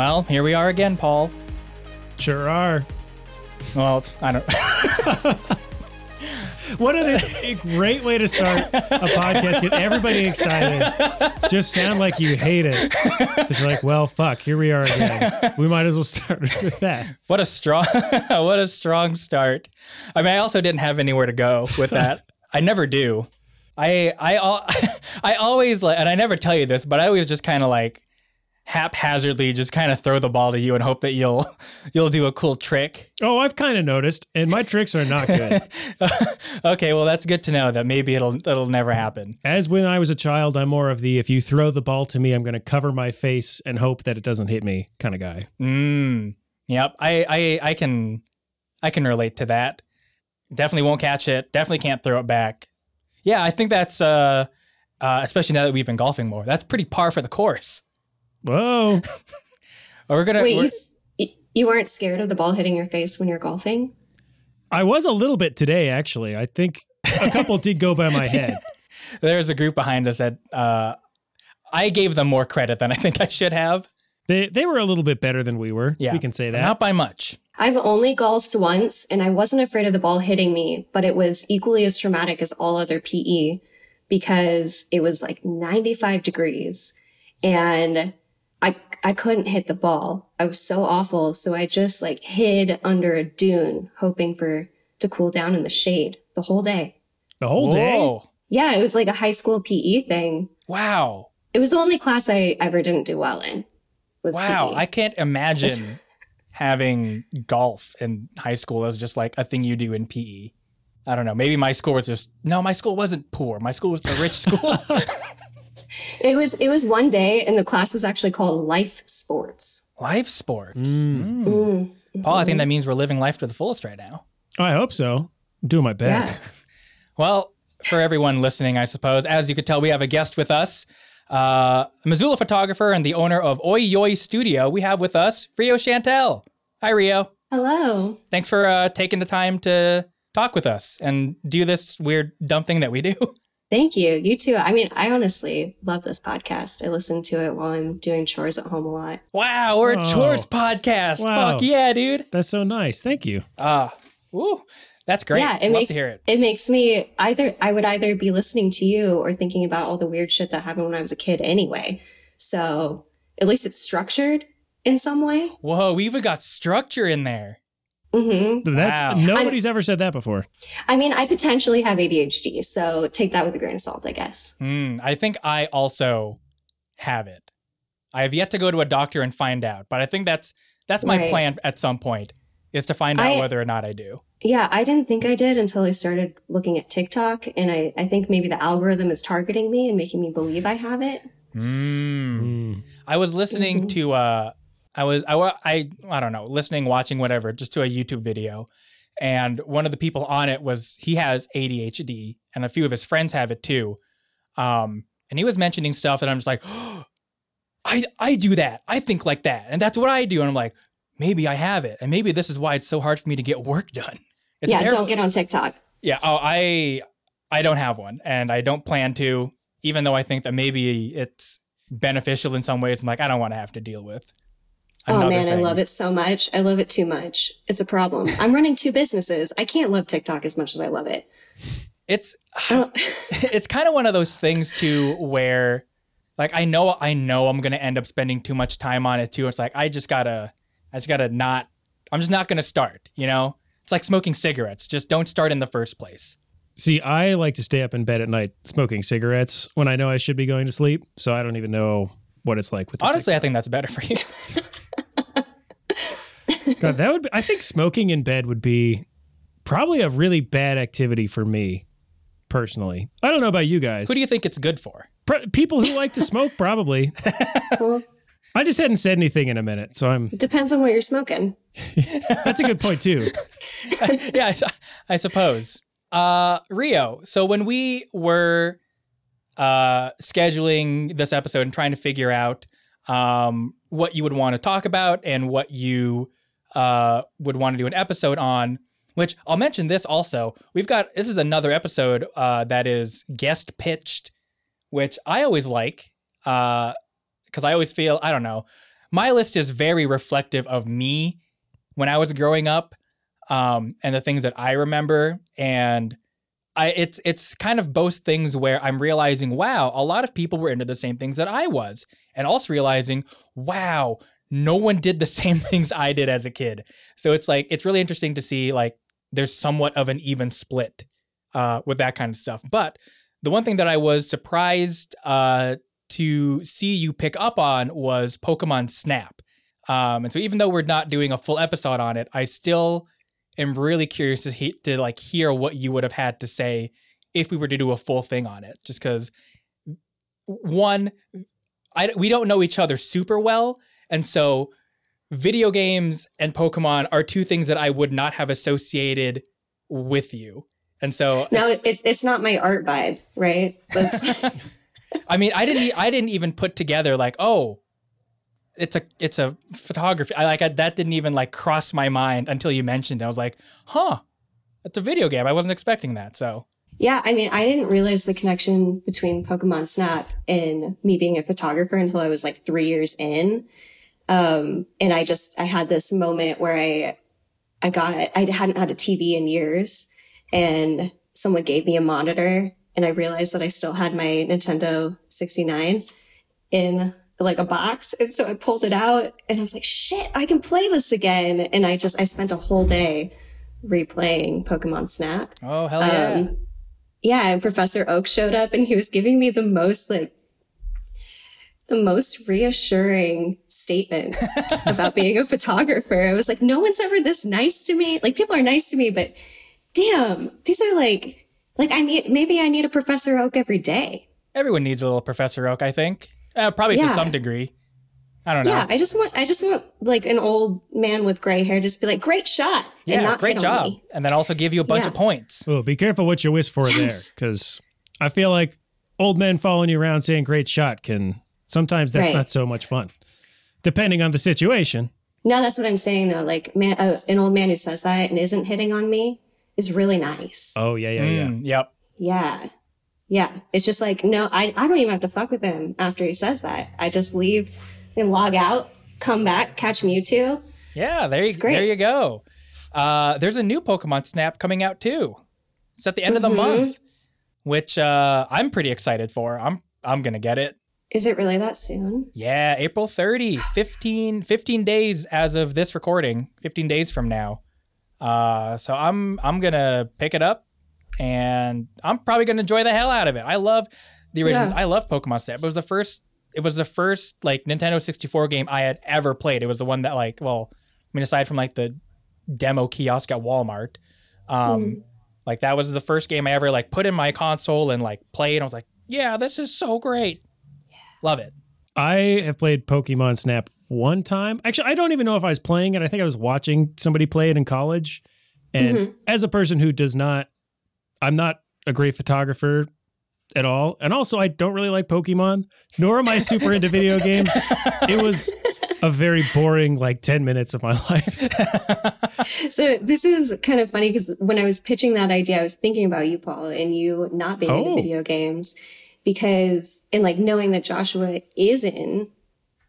Well, here we are again, Paul. Sure are. Well, I don't. What a, a great way to start a podcast. Get everybody excited. Just sound like you hate it. It's like, well, fuck. Here we are again. We might as well start with that. what a strong, what a strong start. I mean, I also didn't have anywhere to go with that. I never do. I I I always like, and I never tell you this, but I always just kind of like haphazardly just kind of throw the ball to you and hope that you'll you'll do a cool trick. Oh, I've kind of noticed, and my tricks are not good. okay, well that's good to know that maybe it'll it'll never happen. As when I was a child, I'm more of the if you throw the ball to me, I'm going to cover my face and hope that it doesn't hit me kind of guy. Mm. Yep. I, I I can I can relate to that. Definitely won't catch it. Definitely can't throw it back. Yeah, I think that's uh, uh especially now that we've been golfing more. That's pretty par for the course. Whoa. We're gonna Wait, you, we're- s- y- you weren't scared of the ball hitting your face when you're golfing? I was a little bit today, actually. I think a couple did go by my head. there's a group behind us that uh I gave them more credit than I think I should have. They they were a little bit better than we were. Yeah. We can say that. Not by much. I've only golfed once and I wasn't afraid of the ball hitting me, but it was equally as traumatic as all other PE because it was like 95 degrees and I, I couldn't hit the ball. I was so awful. So I just like hid under a dune hoping for to cool down in the shade the whole day. the whole day. Yeah, it was like a high school PE thing. Wow. It was the only class I ever didn't do well in. Was. Wow. PE. I can't imagine having golf in high school as just like a thing you do in PE. I don't know. Maybe my school was just no, my school wasn't poor. My school was the rich school. It was it was one day, and the class was actually called Life Sports. Life sports. Mm. Mm. Mm. Paul, I think that means we're living life to the fullest right now. I hope so. I'm doing my best. Well, for everyone listening, I suppose, as you could tell, we have a guest with us, uh, a Missoula photographer and the owner of Oi Yoi Studio. We have with us Rio Chantel. Hi, Rio. Hello. Thanks for uh, taking the time to talk with us and do this weird, dumb thing that we do. Thank you. You too. I mean, I honestly love this podcast. I listen to it while I'm doing chores at home a lot. Wow, we're a Oh. chores podcast. Wow. Fuck yeah, dude. That's so nice. Thank you. Ah, woo, that's great. Yeah, it Love makes to hear it. makes me either I would either be listening to you or thinking about all the weird shit that happened when I was a kid anyway. So at least it's structured in some way. Whoa, we even got structure in there. Hmm That's Wow. nobody's ever said that before. I mean, I potentially have ADHD, so take that with a grain of salt, I guess. Hmm, I think I also have it. I have yet to go to a doctor and find out, but I think that's that's my Right. plan at some point is to find out I- whether or not I do. Yeah, I didn't think I did until I started looking at TikTok, and I, I think maybe the algorithm is targeting me and making me believe I have it. Mm. Mm. I was listening Mhm. to uh I was I, I I don't know, listening, watching whatever, just to a YouTube video. And one of the people on it was he has ADHD and a few of his friends have it too. Um and he was mentioning stuff that I'm just like, I I do that. I think like that. And that's what I do. And I'm like, maybe I have it. And maybe this is why it's so hard for me to get work done. It's yeah, terrible. don't get on TikTok. Yeah. Oh, I I don't have one, and I don't plan to. Even though I think that maybe it's beneficial in some ways, I'm like I don't want to have to deal with. Oh another man, I love it so much. I love it too much. It's a problem. I'm running two businesses. I can't love TikTok as much as I love it. It's it's kind of one of those things too where like I know I know I'm gonna end up spending too much time on it too. It's like I just gotta I just gotta not I'm just not gonna start. You know, it's like smoking cigarettes. Just don't start in the first place. See, I like to stay up in bed at night smoking cigarettes when I know I should be going to sleep. So I don't even know what it's like with the Honestly, I think that's better for you. TikTok. God, that would be, I think smoking in bed would be probably a really bad activity for me. personally. I don't know about you guys. Who do you think it's good for? Pre- people who like to smoke, probably. Well, I just hadn't said anything in a minute, so I'm. it depends on what you're smoking. That's a good point too. yeah, I, I suppose. Uh, Rio. So when we were uh, scheduling this episode and trying to figure out um, what you would want to talk about and what you uh, would want to do an episode on, which I'll mention this also. We've got this is another episode uh, that is guest pitched, which I always like because I always feel I don't know. My list is very reflective of me when I was growing up um, and the things that I remember. And I it's it's kind of both things where I'm realizing, wow, a lot of people were into the same things that I was, and also realizing, wow, no one did the same things I did as a kid. So it's like it's really interesting to see like there's somewhat of an even split uh, with that kind of stuff. But the one thing that I was surprised uh, to see you pick up on was Pokemon Snap. Um, and so even though we're not doing a full episode on it, I still am really curious to, he- to like hear what you would have had to say if we were to do a full thing on it. Just because one, I we don't know each other super well, and so video games and Pokemon are two things that I would not have associated with you. And so No, it's it's not my art vibe, right? I mean, I didn't. I didn't even put together like, oh, it's a it's a photography. I like I, that didn't even like cross my mind until you mentioned. it. I was like, huh, it's a video game. I wasn't expecting that. So yeah. I mean, I didn't realize the connection between Pokemon Snap and me being a photographer until I was like three years in. Um, and I just I had this moment where I I got I hadn't had a TV in years, and someone gave me a monitor, and I realized that I still had my Nintendo 69 in like a box. And so I pulled it out and I was like, shit, I can play this again. And I just, I spent a whole day replaying Pokemon Snap. oh hell yeah. Um, yeah, and Professor Oak showed up and he was giving me the most like the most reassuring statements about being a photographer. I was like, no one's ever this nice to me. Like people are nice to me, but damn, these are like like I need maybe I need a Professor Oak every day. Everyone needs a little Professor Oak. I think uh, probably to some degree. I don't know. Yeah, I just want I just want like an old man with gray hair just be like, great shot. Yeah, and not great hit on job. me. And then also give you a bunch Yeah. of points. Oh, be careful what you wish for Yes. there, because I feel like old men following you around saying "great shot" can sometimes that's Right. not so much fun, depending on the situation. No, that's what I'm saying though. Like man, uh, an old man who says that and isn't hitting on me is really nice. Oh yeah, yeah, yeah. Mm, Yep. Yeah. Yeah. It's just like, no, I, I don't even have to fuck with him after he says that. I just leave and log out, come back, catch Mewtwo. Yeah, there you great. there you go. Uh, there's a new Pokemon Snap coming out too. It's at the end of the Mhm. month, which uh, I'm pretty excited for. I'm I'm gonna get it. Is it really that soon? Yeah, April 30, 15, 15 days as of this recording, 15 days from now. Uh, so I'm I'm gonna pick it up, and I'm probably gonna enjoy the hell out of it. I love the original. Yeah. I love Pokemon Snap. It was the first. It was the first like Nintendo 64 game I had ever played. It was the one that like, well, I mean, aside from like the demo kiosk at Walmart, um, like that was the first game I ever like put in my console and like played. And I was like, yeah, this is so great. Love it. I have played Pokemon Snap one time. Actually, I don't even know if I was playing it. I think I was watching somebody play it in college. And Mhm. as a person who does not, I'm not a great photographer at all. And also, I don't really like Pokemon, nor am I super into video games. It was a very boring, like 10 minutes of my life. So this is kind of funny because when I was pitching that idea, I was thinking about you, Paul, and you not being into Oh. video games because, and like knowing that Joshua is in,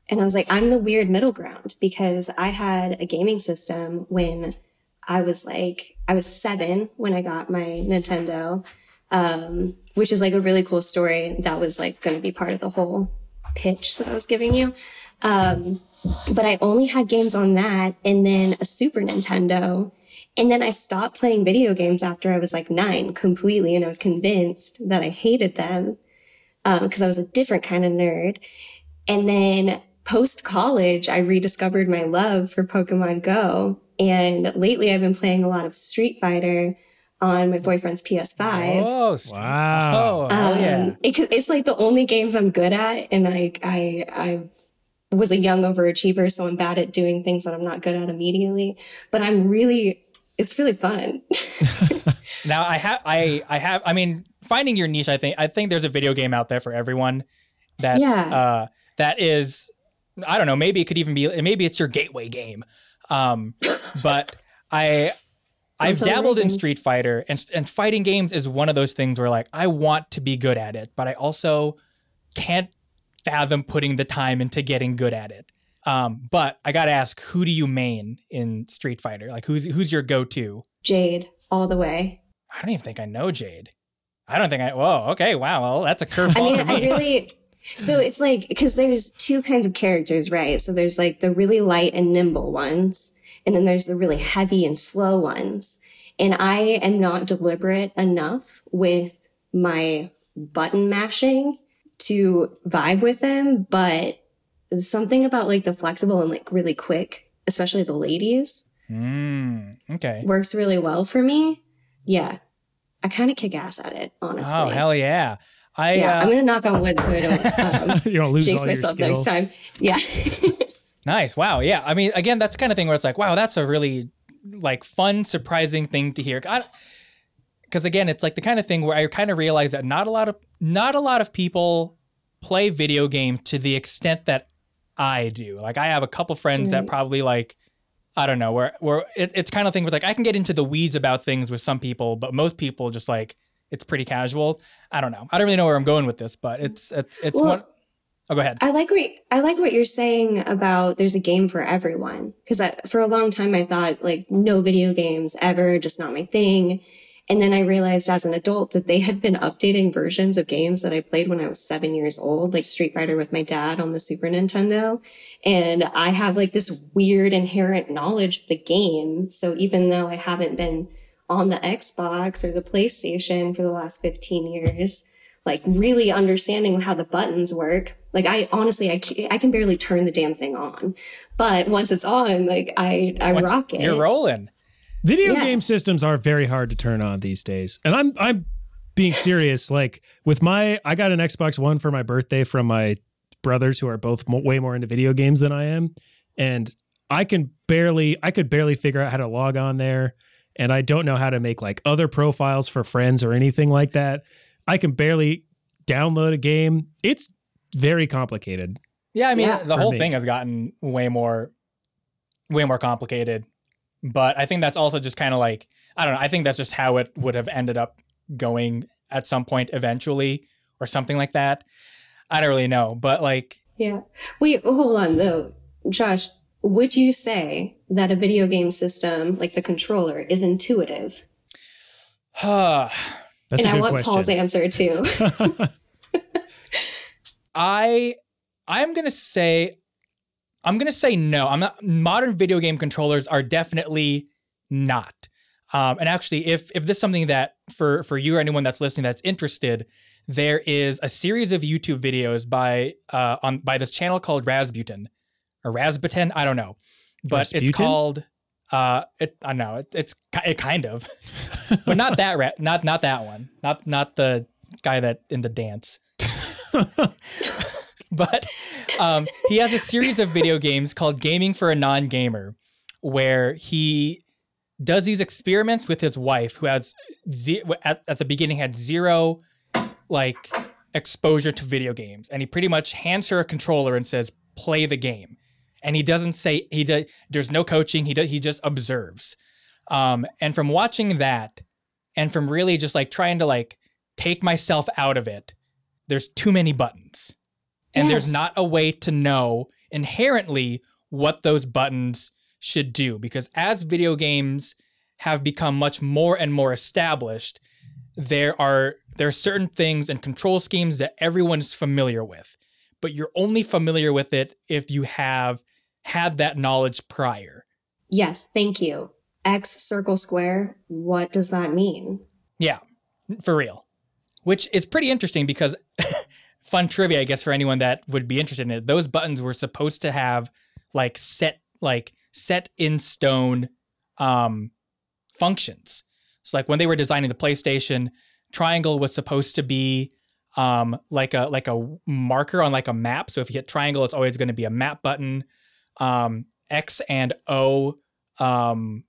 and I was like, I'm the weird middle ground because I had a gaming system when I was like, I was seven when I got my Nintendo, um, which is like a really cool story. That was like going to be part of the whole pitch that I was giving you. Um, but I only had games on that and then a Super Nintendo. And then I stopped playing video games after I was like nine completely. And I was convinced that I hated them because I was a different kind of nerd. And then post college, I rediscovered my love for Pokemon Go. And lately I've been playing a lot of Street Fighter on my boyfriend's PS5. Oh, s- Wow. Oh, yeah. Um, it, it's like the only games I'm good at, and like I I was a young overachiever, so I'm bad at doing things that I'm not good at immediately. But I'm really, it's really fun. Now I have I I have I mean finding your niche I think I think there's a video game out there for everyone that Yeah. uh that is I don't know maybe it could even be maybe it's your gateway game um but I I've dabbled in. Street Fighter and and fighting games is one of those things where like I want to be good at it but I also can't fathom putting the time into getting good at it um but I got to ask who do you main in Street Fighter like who's who's your go-to Jade all the way. I don't even think I know Jade. I don't think I. Whoa. Okay. Wow. Well, that's a curveball I mean, for I really. So it's like because there's two kinds of characters, right? So there's like the really light and nimble ones, and then there's the really heavy and slow ones. And I am not deliberate enough with my button mashing to vibe with them, but something about like the flexible and like really quick, especially the ladies, Mm, okay. works really well for me. Yeah. I kind of kick ass at it, honestly. Oh hell yeah! I yeah, uh, I'm gonna knock on wood so I don't um, you don't lose jinx all your myself skill. next time. Yeah. nice. Wow. Yeah. I mean, again, that's the kind of thing where it's like, wow, that's a really like fun, surprising thing to hear. Because again, it's like the kind of thing where I kind of realize that not a lot of not a lot of people play video games to the extent that I do. Like I have a couple friends that probably like I don't know where where it, it's kind of thing with like I can get into the weeds about things with some people, but most people just like it's pretty casual. I don't know. I don't really know where I'm going with this, but it's it's it's Well, one. Oh, go ahead. I like what I like what you're saying about there's a game for everyone because for a long time I thought like no video games ever, just not my thing. And then I realized as an adult that they had been updating versions of games that I played when I was seven years old, like Street Fighter with my dad on the Super Nintendo. And I have like this weird inherent knowledge of the game. So even though I haven't been on the Xbox or the PlayStation for the last 15 years, like really understanding how the buttons work. Like I honestly, I, ca- I can barely turn the damn thing on, but once it's on, like I, I Once rock it. You're rolling. Video Yeah. game systems are very hard to turn on these days. And I'm I'm being serious like with my I got an Xbox 1 for my birthday from my brothers who are both mo- way more into video games than I am and I can barely I could barely figure out how to log on there and I don't know how to make like other profiles for friends or anything like that. I can barely download a game. It's very complicated. Yeah, I mean Yeah. the whole me. thing has gotten way more way more complicated. But I think that's also just kind of like I don't know, I think that's just how it would have ended up going at some point eventually or something like that. I don't really know, but like Yeah. Wait, hold on though. Josh, would you say that a video game system, like the controller, is intuitive? That's and a I good want question. Paul's answer too. I I'm gonna say I'm gonna say no. I'm not modern video game controllers are definitely not. Um, and actually, if if this is something that for for you or anyone that's listening that's interested, there is a series of YouTube videos by uh on by this channel called Razbuten or Rasputin. I don't know, but it's called uh it I don't know it, it's it kind of, but not that ra- not not that one, not not the guy that in the dance but um, he has a series of video games called Gaming for a Non Gamer, where he does these experiments with his wife, who has ze- at, at the beginning had zero like exposure to video games, and he pretty much hands her a controller and says, "Play the game," and he doesn't say he does. There's no coaching. He. He just observes. Um, and from watching that, and from really just like trying to like take myself out of it, there's too many buttons and there's not a way to know inherently what those buttons should do because as video games have become much more and more established there are there are certain things and control schemes that everyone is familiar with but you're only familiar with it if you have had that knowledge prior yes, thank you. X circle square. What does that mean? Yeah, for real. Which is pretty interesting because fun trivia, I guess, for anyone that would be interested in it. Those buttons were supposed to have like set, like set in stone, um, functions. So like when they were designing the PlayStation, triangle was supposed to be um like a like a marker on like a map. So if you hit triangle, it's always going to be a map button. Um X and O um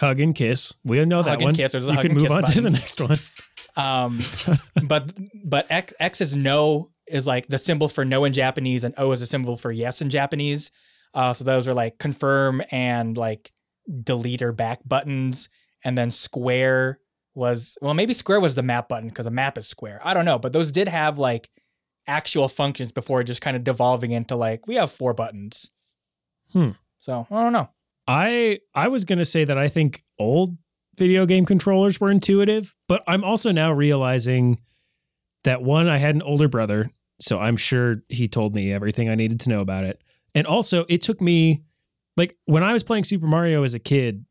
Hug and kiss. We know that Hug and one. kiss. There's the you hug can move on to the next one. um but but X X is no is like the symbol for no in Japanese and O is a symbol for yes in Japanese. Uh so those are like confirm and like delete or back buttons and then square was well maybe square was the map button because a map is square. I don't know, but those did have like actual functions before just kind of devolving into like we have four buttons. Hmm. So, I don't know. I I was gonna say that I think old video game controllers were intuitive, but I'm also now realizing that one, I had an older brother, so I'm sure he told me everything I needed to know about it. And also, it took me like when I was playing Super Mario as a kid,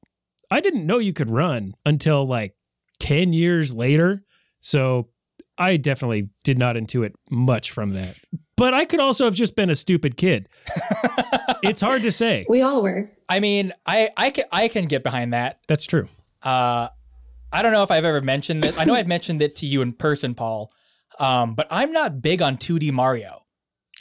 I didn't know you could run until like 10 years later. So I definitely did not intuit much from that. But I could also have just been a stupid kid. It's hard to say. We all were. I mean, I I can I can get behind that. That's true. Uh, I don't know if I've ever mentioned this. I know I've mentioned it to you in person, Paul. Um, but I'm not big on 2D Mario.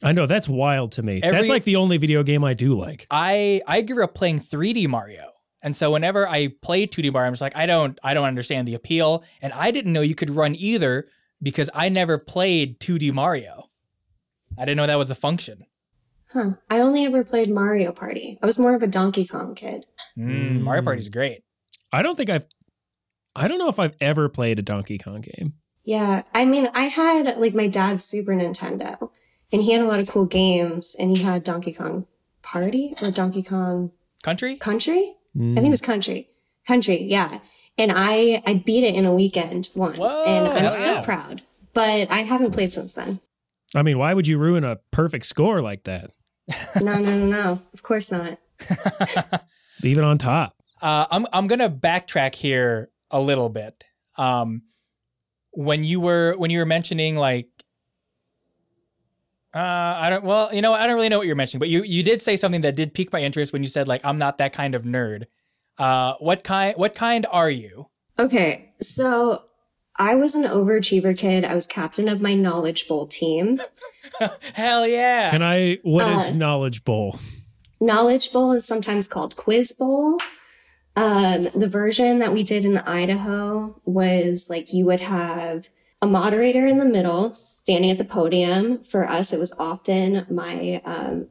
I know that's wild to me. Every- that's like the only video game I do like. I I grew up playing 3D Mario. And so whenever I play 2D Mario, I'm just like, I don't I don't understand the appeal. And I didn't know you could run either because I never played 2D Mario. I didn't know that was a function. Huh. I only ever played Mario Party. I was more of a Donkey Kong kid. Mm, Mario Mm. Party's great. I don't think I've I don't know if I've ever played a Donkey Kong game. Yeah. I mean, I had like my dad's Super Nintendo and he had a lot of cool games and he had Donkey Kong Party or Donkey Kong Country? Country? Mm. I think it was Country. Country, yeah. And I I beat it in a weekend once Whoa, and I'm still yeah. proud. But I haven't played since then. I mean, why would you ruin a perfect score like that? No, no, no, no. Of course not. Leave it on top. Uh, I'm I'm gonna backtrack here a little bit. Um, when you were when you were mentioning like, uh, I don't. Well, you know, I don't really know what you're mentioning, but you you did say something that did pique my interest when you said like I'm not that kind of nerd. Uh, what kind what kind are you? Okay, so I was an overachiever kid. I was captain of my knowledge bowl team. Hell yeah! Can I what is Uh, knowledge bowl? Knowledge bowl is sometimes called quiz bowl. Um, the version that we did in Idaho was like you would have a moderator in the middle standing at the podium. For us, it was often my um,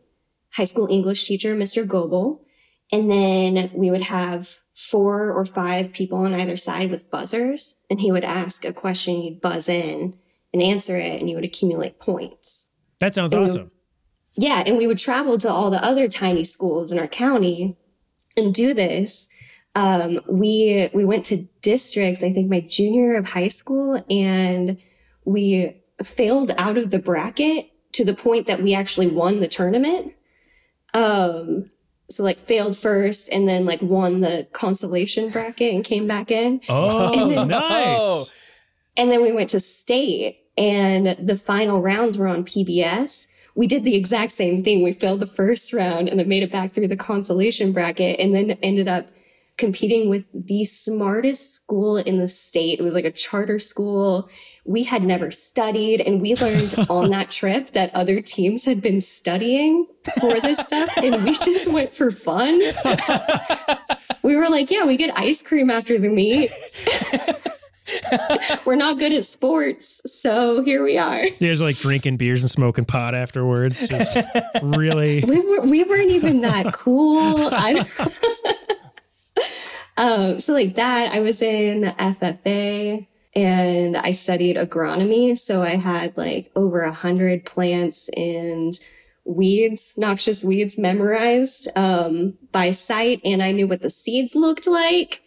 high school English teacher, Mr. Goebel. And then we would have four or five people on either side with buzzers, and he would ask a question, you'd buzz in and answer it, and you would accumulate points. That sounds Ooh. awesome. Yeah, and we would travel to all the other tiny schools in our county and do this. Um, we we went to districts. I think my junior year of high school, and we failed out of the bracket to the point that we actually won the tournament. Um, so like failed first, and then like won the consolation bracket and came back in. Oh, And then- nice. And then we went to state and the final rounds were on PBS. We did the exact same thing. We failed the first round and then made it back through the consolation bracket and then ended up competing with the smartest school in the state. It was like a charter school. We had never studied and we learned on that trip that other teams had been studying for this stuff and we just went for fun. We were like, yeah, we get ice cream after the meet. We're not good at sports, so here we are. There's like drinking beers and smoking pot afterwards. Just really. We were we weren't even that cool. I, um, so like that, I was in FFA and I studied agronomy. So I had like over a hundred plants and weeds, noxious weeds memorized um, by sight, and I knew what the seeds looked like.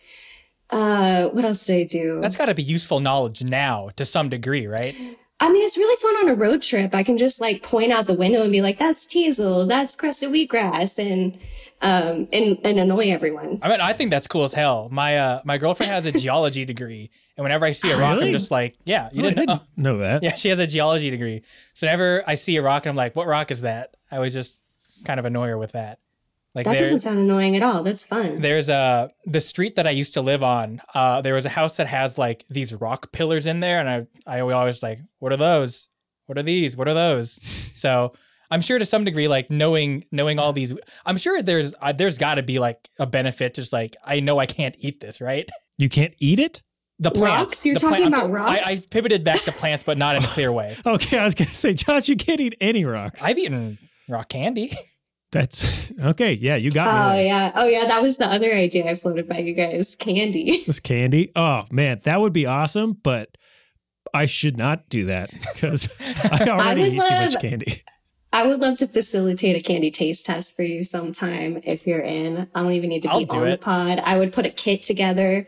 Uh, what else did I do? That's got to be useful knowledge now to some degree, right? I mean, it's really fun on a road trip. I can just like point out the window and be like, "That's teasel, that's crested wheatgrass," and um and and annoy everyone. I mean, I think that's cool as hell. My uh, my girlfriend has a geology degree, and whenever I see a rock, Really? I'm just like, yeah, you Oh, didn't know. didn't know that. Yeah, she has a geology degree. So whenever I see a rock and I'm like, what rock is that? I always just kind of annoy her with that. Like that there- doesn't sound annoying at all. That's fun. There's a the street that I used to live on. Uh, there was a house that has like these rock pillars in there, and I I always like, what are those? What are these? What are those? So I'm sure to some degree, like knowing knowing all these, I'm sure there's uh, there's got to be like a benefit. Just like I know I can't eat this, right? You can't eat it? The plants. Rocks? You're the talking I'm- about rocks? I, I pivoted back to plants, but not in a clear way. Okay, I was gonna say, Josh, you can't eat any rocks. I've eaten rock candy. That's okay. Yeah, you got Oh me. there. yeah. Oh yeah. That was the other idea I floated by you guys. Candy. This candy. Oh man, that would be awesome, but I should not do that because I already would eat too much candy. I would love to facilitate a candy taste test for you sometime if you're in. I don't even need to be I'll do on the pod. I would put a kit together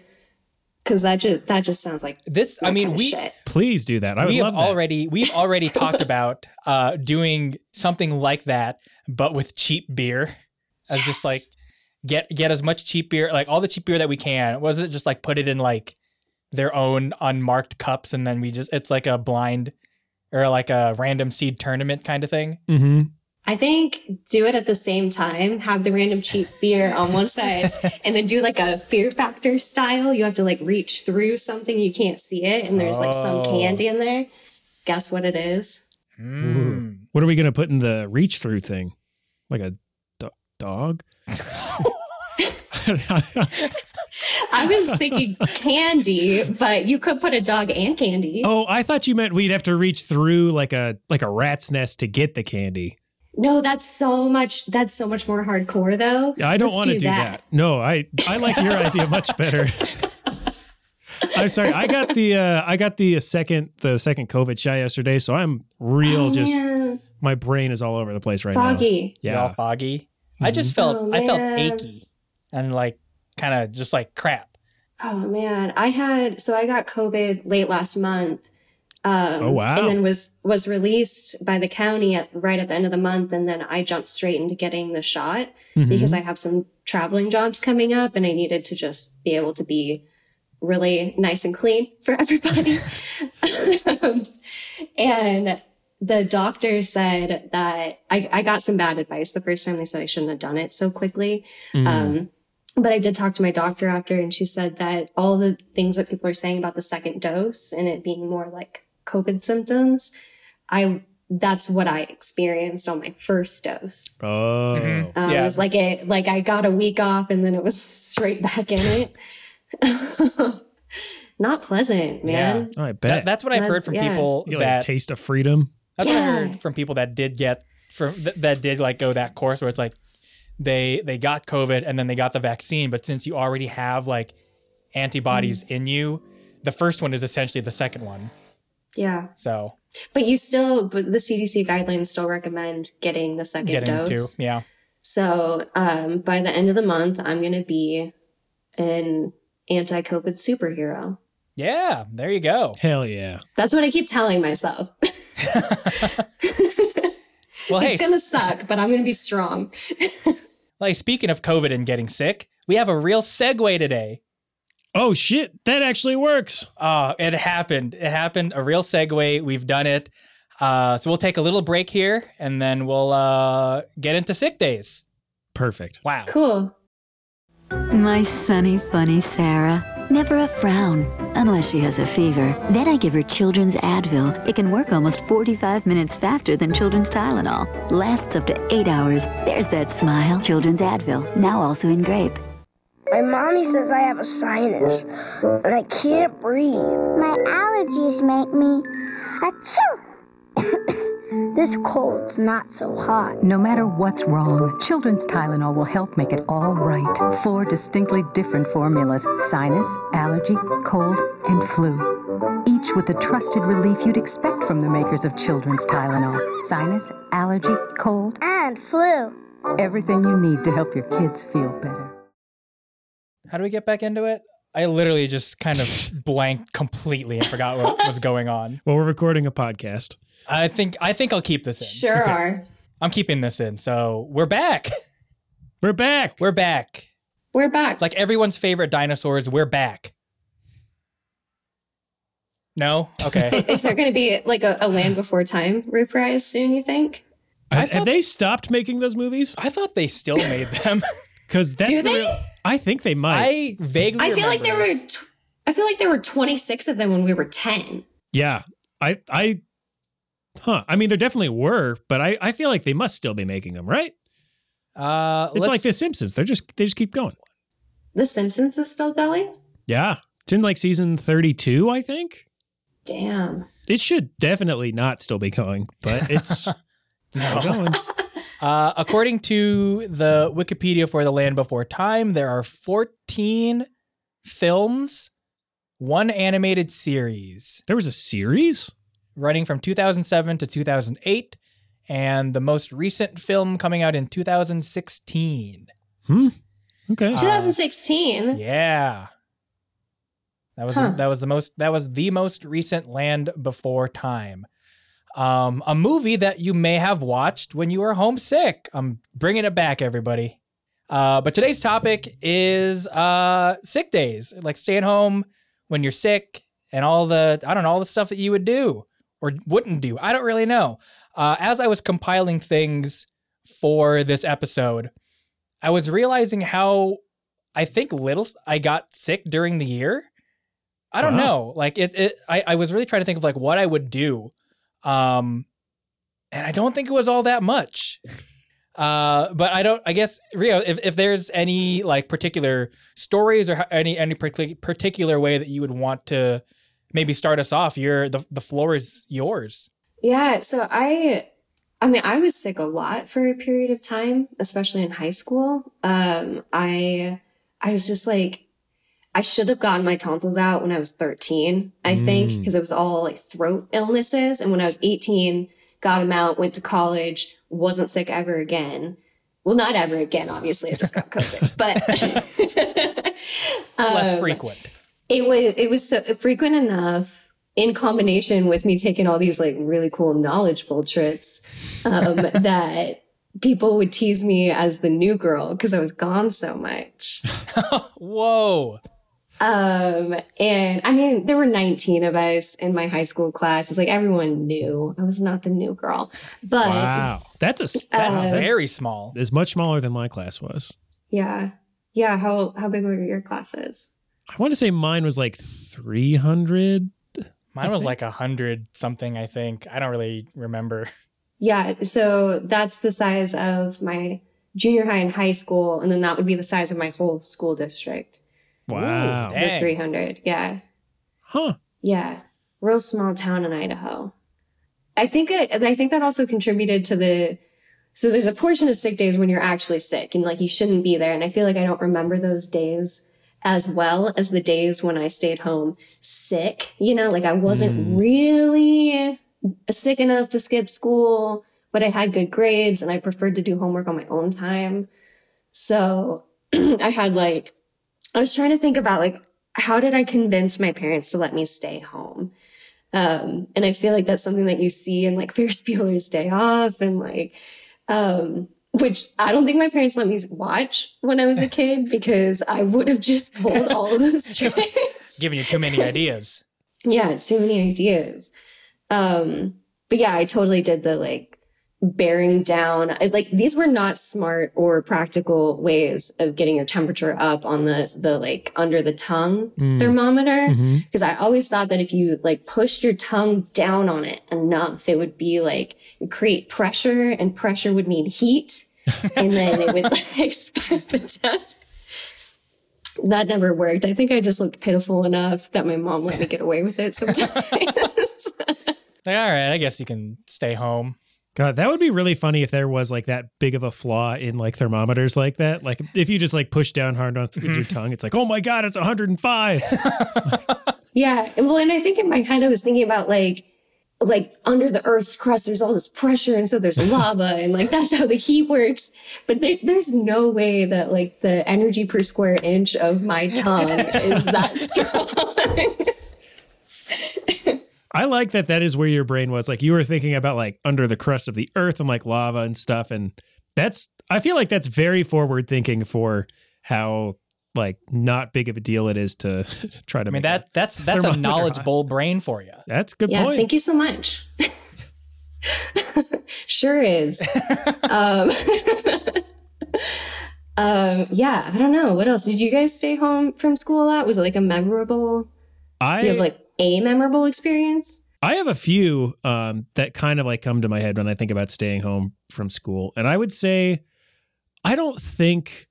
because that just that just sounds like This, I mean, we shit. Please do that. I would we love have that. already we've already talked about uh doing something like that but with cheap beer as just like get get as much cheap beer like all the cheap beer that we can was it just like put it in like their own unmarked cups and then we just it's like a blind or like a random seed tournament kind of thing hmm I think do it at the same time. Have the random cheap beer on one side, and then do like a Fear Factor style. You have to like reach through something you can't see it, and there's like some Oh. candy in there. Guess what it is? Mm. What are we gonna put in the reach through thing? Like a do- dog? I was thinking candy, but you could put a dog and candy. oh, I thought you meant we'd have to reach through like a like a rat's nest to get the candy. No, that's so much. That's so much more hardcore, though. I don't want to do that. No, I I like your idea much better. I'm sorry. I got the uh I got the second the second COVID shot yesterday, so I'm real Oh, just man. my brain is all over the place right now. foggy. You're all Yeah. foggy i Mhm. just felt Oh, i felt achy and like kind of just like crap Oh man, I had so I got COVID late last month. Um, Oh, wow. And then was was released by the county at right at the end of the month, and then I jumped straight into getting the shot Mhm. because I have some traveling jobs coming up, and I needed to just be able to be really nice and clean for everybody. Um, and the doctor said that I, I got some bad advice the first time they said I shouldn't have done it so quickly. Mhm. Um, but I did talk to my doctor after, and she said that all the things that people are saying about the second dose and it being more like COVID symptoms, I that's what I experienced on my first dose. oh. Mhm. Um, Yeah. It was like it, like I got a week off, and then it was straight back in it. Not pleasant, man. Yeah. I That- bet. that's what i've heard from yeah. people you get, like a taste of freedom. That's what I Yeah. heard from people that did get from th- that did like go that course where it's like they they got COVID and then they got the vaccine, but since you already have like antibodies Mm. in you, the first one is essentially the second one. Yeah. So But you still, but the CDC guidelines still recommend getting the second getting dose. two, yeah. So um, by the end of the month, I'm going to be an anti COVID superhero. Yeah, there you go. Hell yeah. That's what I keep telling myself. Well, hey, it's going to suck, but I'm going to be strong. like speaking of COVID and getting sick, we have a real segue today. Oh shit, that actually works. Uh, it happened. It happened. A real segue. We've done it. Uh, so we'll take a little break here and then we'll uh, get into sick days. Perfect. Wow. Cool. My sunny, funny Sarah. Never a frown, unless she has a fever. Then I give her Children's Advil. It can work almost 45 minutes faster than Children's Tylenol. Lasts up to eight hours. There's that smile. Children's Advil, now also in grape. My mommy says I have a sinus and I can't breathe. My allergies make me achoo. This cold's not so hot. No matter what's wrong, Children's Tylenol will help make it all right. Four distinctly different formulas sinus, allergy, cold, and flu. Each with the trusted relief you'd expect from the makers of Children's Tylenol. Sinus, allergy, cold, And flu. everything you need to help your kids feel better. How do we get back into it? I literally just kind of blanked completely and forgot what was going on. Well, we're recording a podcast. I think I think I'll keep this in. Sure are. I'm keeping this in. So we're back. We're back. We're back. We're back. Like everyone's favorite dinosaurs, we're back. No? Okay. Is there going to be like a, a Land Before Time reprise soon, you think? I have thought- they stopped making those movies? I thought they still made them. Because that's Do the they? real- I think they might. I vaguely. I feel like there remember- were. T- I feel like there were 26 of them when we were 10. yeah. I I huh. I mean there definitely were, but I, I feel like they must still be making them, right? Uh, It's let's- like The Simpsons. They're just they just keep going. The Simpsons is still going. Yeah. It's in like season 32, I think. Damn. It should definitely not still be going, but it's, it's still going. Uh, according to the Wikipedia for The Land Before Time, there are 14 films, one animated series There was a series? running from 2007 to 2008, and the most recent film coming out in 2016. Hmm. Okay. Uh, 2016. Yeah. That was Huh. that was the most that was the most recent Land Before Time. Um, a movie that you may have watched when you were homesick. I'm bringing it back, everybody. Uh, but today's topic is uh, sick days, like staying home when you're sick, and all the I don't know all the stuff that you would do or wouldn't do. I don't really know. Uh, as I was compiling things for this episode, I was realizing how I think little I got sick during the year. I don't Wow. know. Like it, it I, I was really trying to think of like what I would do. Um and I don't think it was all that much. Uh but I don't I guess Rio if, if there's any like particular stories or any any partic- particular way that you would want to maybe start us off, you're the the floor is yours. Yeah. So I, I mean, I was sick a lot for a period of time, especially in high school. Um, I, I was just like, I should have gotten my tonsils out when I was 13, I think, Mm. because it was all like throat illnesses. And when I was 18, got them out, went to college, wasn't sick ever again. Well, not ever again, obviously. I just got COVID, but Less Um, frequent. it was it was so frequent enough in combination with me taking all these like really cool knowledgeable trips um, that people would tease me as the new girl because I was gone so much. Whoa. Um, and I mean, there were 19 of us in my high school class. It's like everyone knew I was not the new girl, but Wow. That's a s- Uh, that's, that's Very small. is much smaller than my class was. yeah, yeah. How how big were your classes? I want to say mine was like 300. Mine was like a hundred something, I think. I don't really remember. Yeah, so that's the size of my junior high and high school, and then that would be the size of my whole school district. Wow. Ooh, The 300. Yeah. Huh. Yeah. Real small town in Idaho. I think it, I think that also contributed to the so there's a portion of sick days when you're actually sick and like you shouldn't be there and I feel like I don't remember those days as well as the days when I stayed home sick, you know, like I wasn't Mm. really sick enough to skip school, but I had good grades and I preferred to do homework on my own time. So I had like I was trying to think about like how did I convince my parents to let me stay home? Um, and I feel like that's something that you see in like Ferris Bueller's Day Off and like, um, which I don't think my parents let me watch when I was a kid because I would have just pulled all of those tricks. Giving you too many ideas. yeah, too many ideas. Um, but yeah, I totally did the like bearing down. Like these were not smart or practical ways of getting your temperature up on the the like under the tongue Mm. thermometer because I always thought that if you like pushed your tongue down on it enough, it would be like create pressure, and pressure would mean heat, and then it would like spark the tongue. That never worked. I think I just looked pitiful enough that my mom let me get away with it sometimes. Like, all right, I guess you can stay home. God, that would be really funny if there was like that big of a flaw in like thermometers like that. Like if you just like push down hard on with your mm-hmm. tongue, it's like, oh my God, it's 105. yeah. Well, and I think in my head I was thinking about like like under the earth's crust there's all this pressure and so there's lava and like that's how the heat works but there, there's no way that like the energy per square inch of my tongue is that strong I like that that is where your brain was. Like you were thinking about like under the crust of the earth and like lava and stuff. And that's, I feel like that's very forward thinking for how like not big of a deal it is to try to I mean make that that's that's a knowledgeable brain for you. That's good yeah point. thank you so much sure is. um, um, yeah, I don't know. What else? Did you guys stay home from school a lot? Was it like a memorable? I Do you have like a memorable experience? I have a few um, that kind of like come to my head when I think about staying home from school. And I would say, I don't think,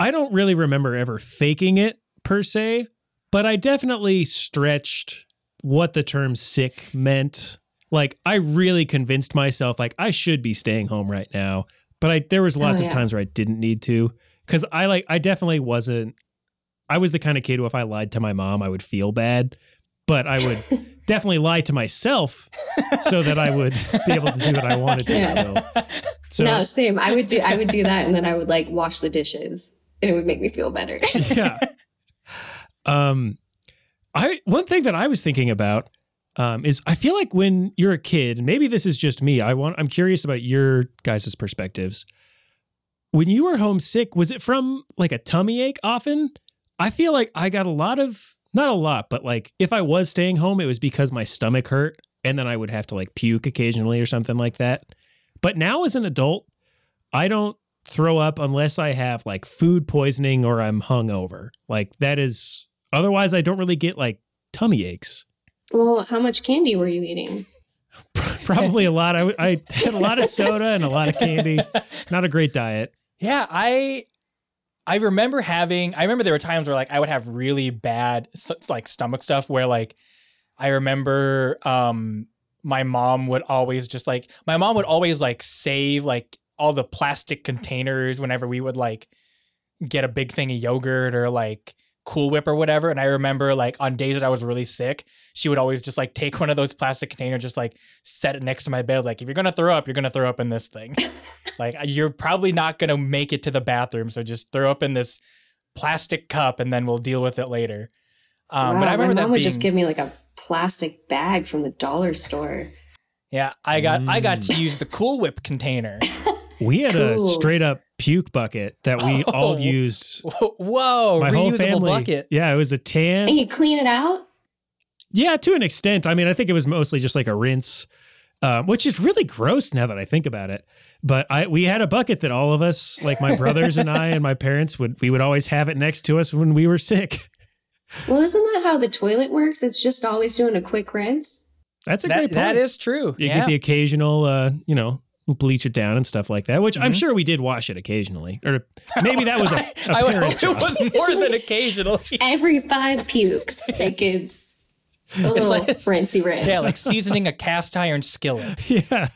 I don't really remember ever faking it per se, but I definitely stretched what the term sick meant. Like, I really convinced myself, like, I should be staying home right now. But I, there was lots Oh, of times where I didn't need to. Cause I like, I definitely wasn't, I was the kind of kid who if I lied to my mom, I would feel bad. But I would definitely lie to myself so that I would be able to do what I wanted to Yeah. still. So no, same. I would do. I would do that, and then I would like wash the dishes, and it would make me feel better. yeah. Um I one thing that I was thinking about um is I feel like when you're a kid, maybe this is just me. I want I'm curious about your guys' perspectives. When you were homesick, was it from like a tummy ache often? I feel like I got a lot of not a lot, but like if I was staying home, it was because my stomach hurt and then I would have to like puke occasionally or something like that. But now as an adult, I don't throw up unless I have like food poisoning or I'm hungover. Like that is otherwise I don't really get like tummy aches. well, how much candy were you eating? Probably a lot. I, I had a lot of soda and a lot of candy. Not a great diet. Yeah, I I remember having I remember there were times where like I would have really bad like stomach stuff where like I remember um my mom would always just like my mom would always like save like all the plastic containers whenever we would like get a big thing of yogurt or like Cool Whip or whatever. And I remember like on days that I was really sick, she would always just like take one of those plastic containers, just like set it next to my bed. Like, if you're gonna throw up, you're gonna throw up in this thing. like you're probably not gonna make it to the bathroom, so just throw up in this plastic cup, and then we'll deal with it later. Um, but I remember my that mom would being just give me like a plastic bag from the dollar store. yeah. I got I got Mm. to use the Cool Whip container. We had a straight up puke bucket that we Oh. all used. Whoa, My reusable whole family. bucket. Yeah, it was a tan. And you clean it out? Yeah, to an extent. I mean, I think it was mostly just like a rinse, um, which is really gross now that I think about it. But I we had a bucket that all of us, like my brothers and I and my parents, would we would always have it next to us when we were sick. Well, isn't that how the toilet works? It's just always doing a quick rinse. That's a That, great point. that is true. you yeah. get the occasional, uh, you know, bleach it down and stuff like that. Which I'm Mhm. sure we did wash it occasionally, or maybe that was a, a I would parent it was more than occasional. Every five pukes, it gets a little like- rinsey rinse. yeah, like seasoning a cast iron skillet. yeah.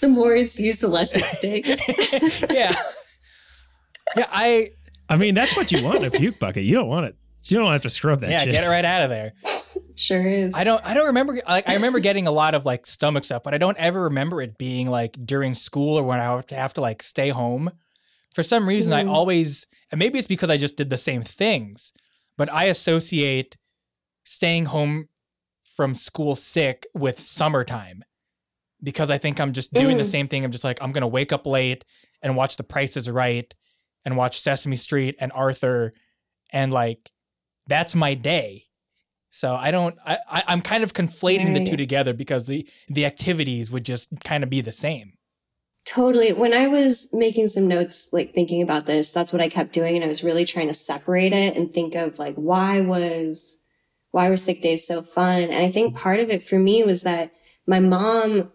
the more it's used, the less it sticks. yeah. Yeah, I I mean, that's what you want in a puke bucket. You don't want it. You don't have to scrub that yeah, shit. get it right out of there. Sure is. I don't I don't remember like I remember getting a lot of like stomach stuff, but I don't ever remember it being like during school or when I would have to like stay home. For some reason I Mhm. always and maybe it's because I just did the same things, but I associate staying home from school sick with summertime. Because I think I'm just doing the Mm. same thing. I'm just like I'm gonna wake up late and watch The Price is Right and watch Sesame Street and Arthur and like that's my day. So I don't. I, I I'm kind of conflating the two together because the the activities would just kind of be the same. Totally. When I was making some notes, like thinking about this, that's what I kept doing. And I was really trying to separate it and think of like, why was, why were sick days so fun? And I think part of it for me was that my mom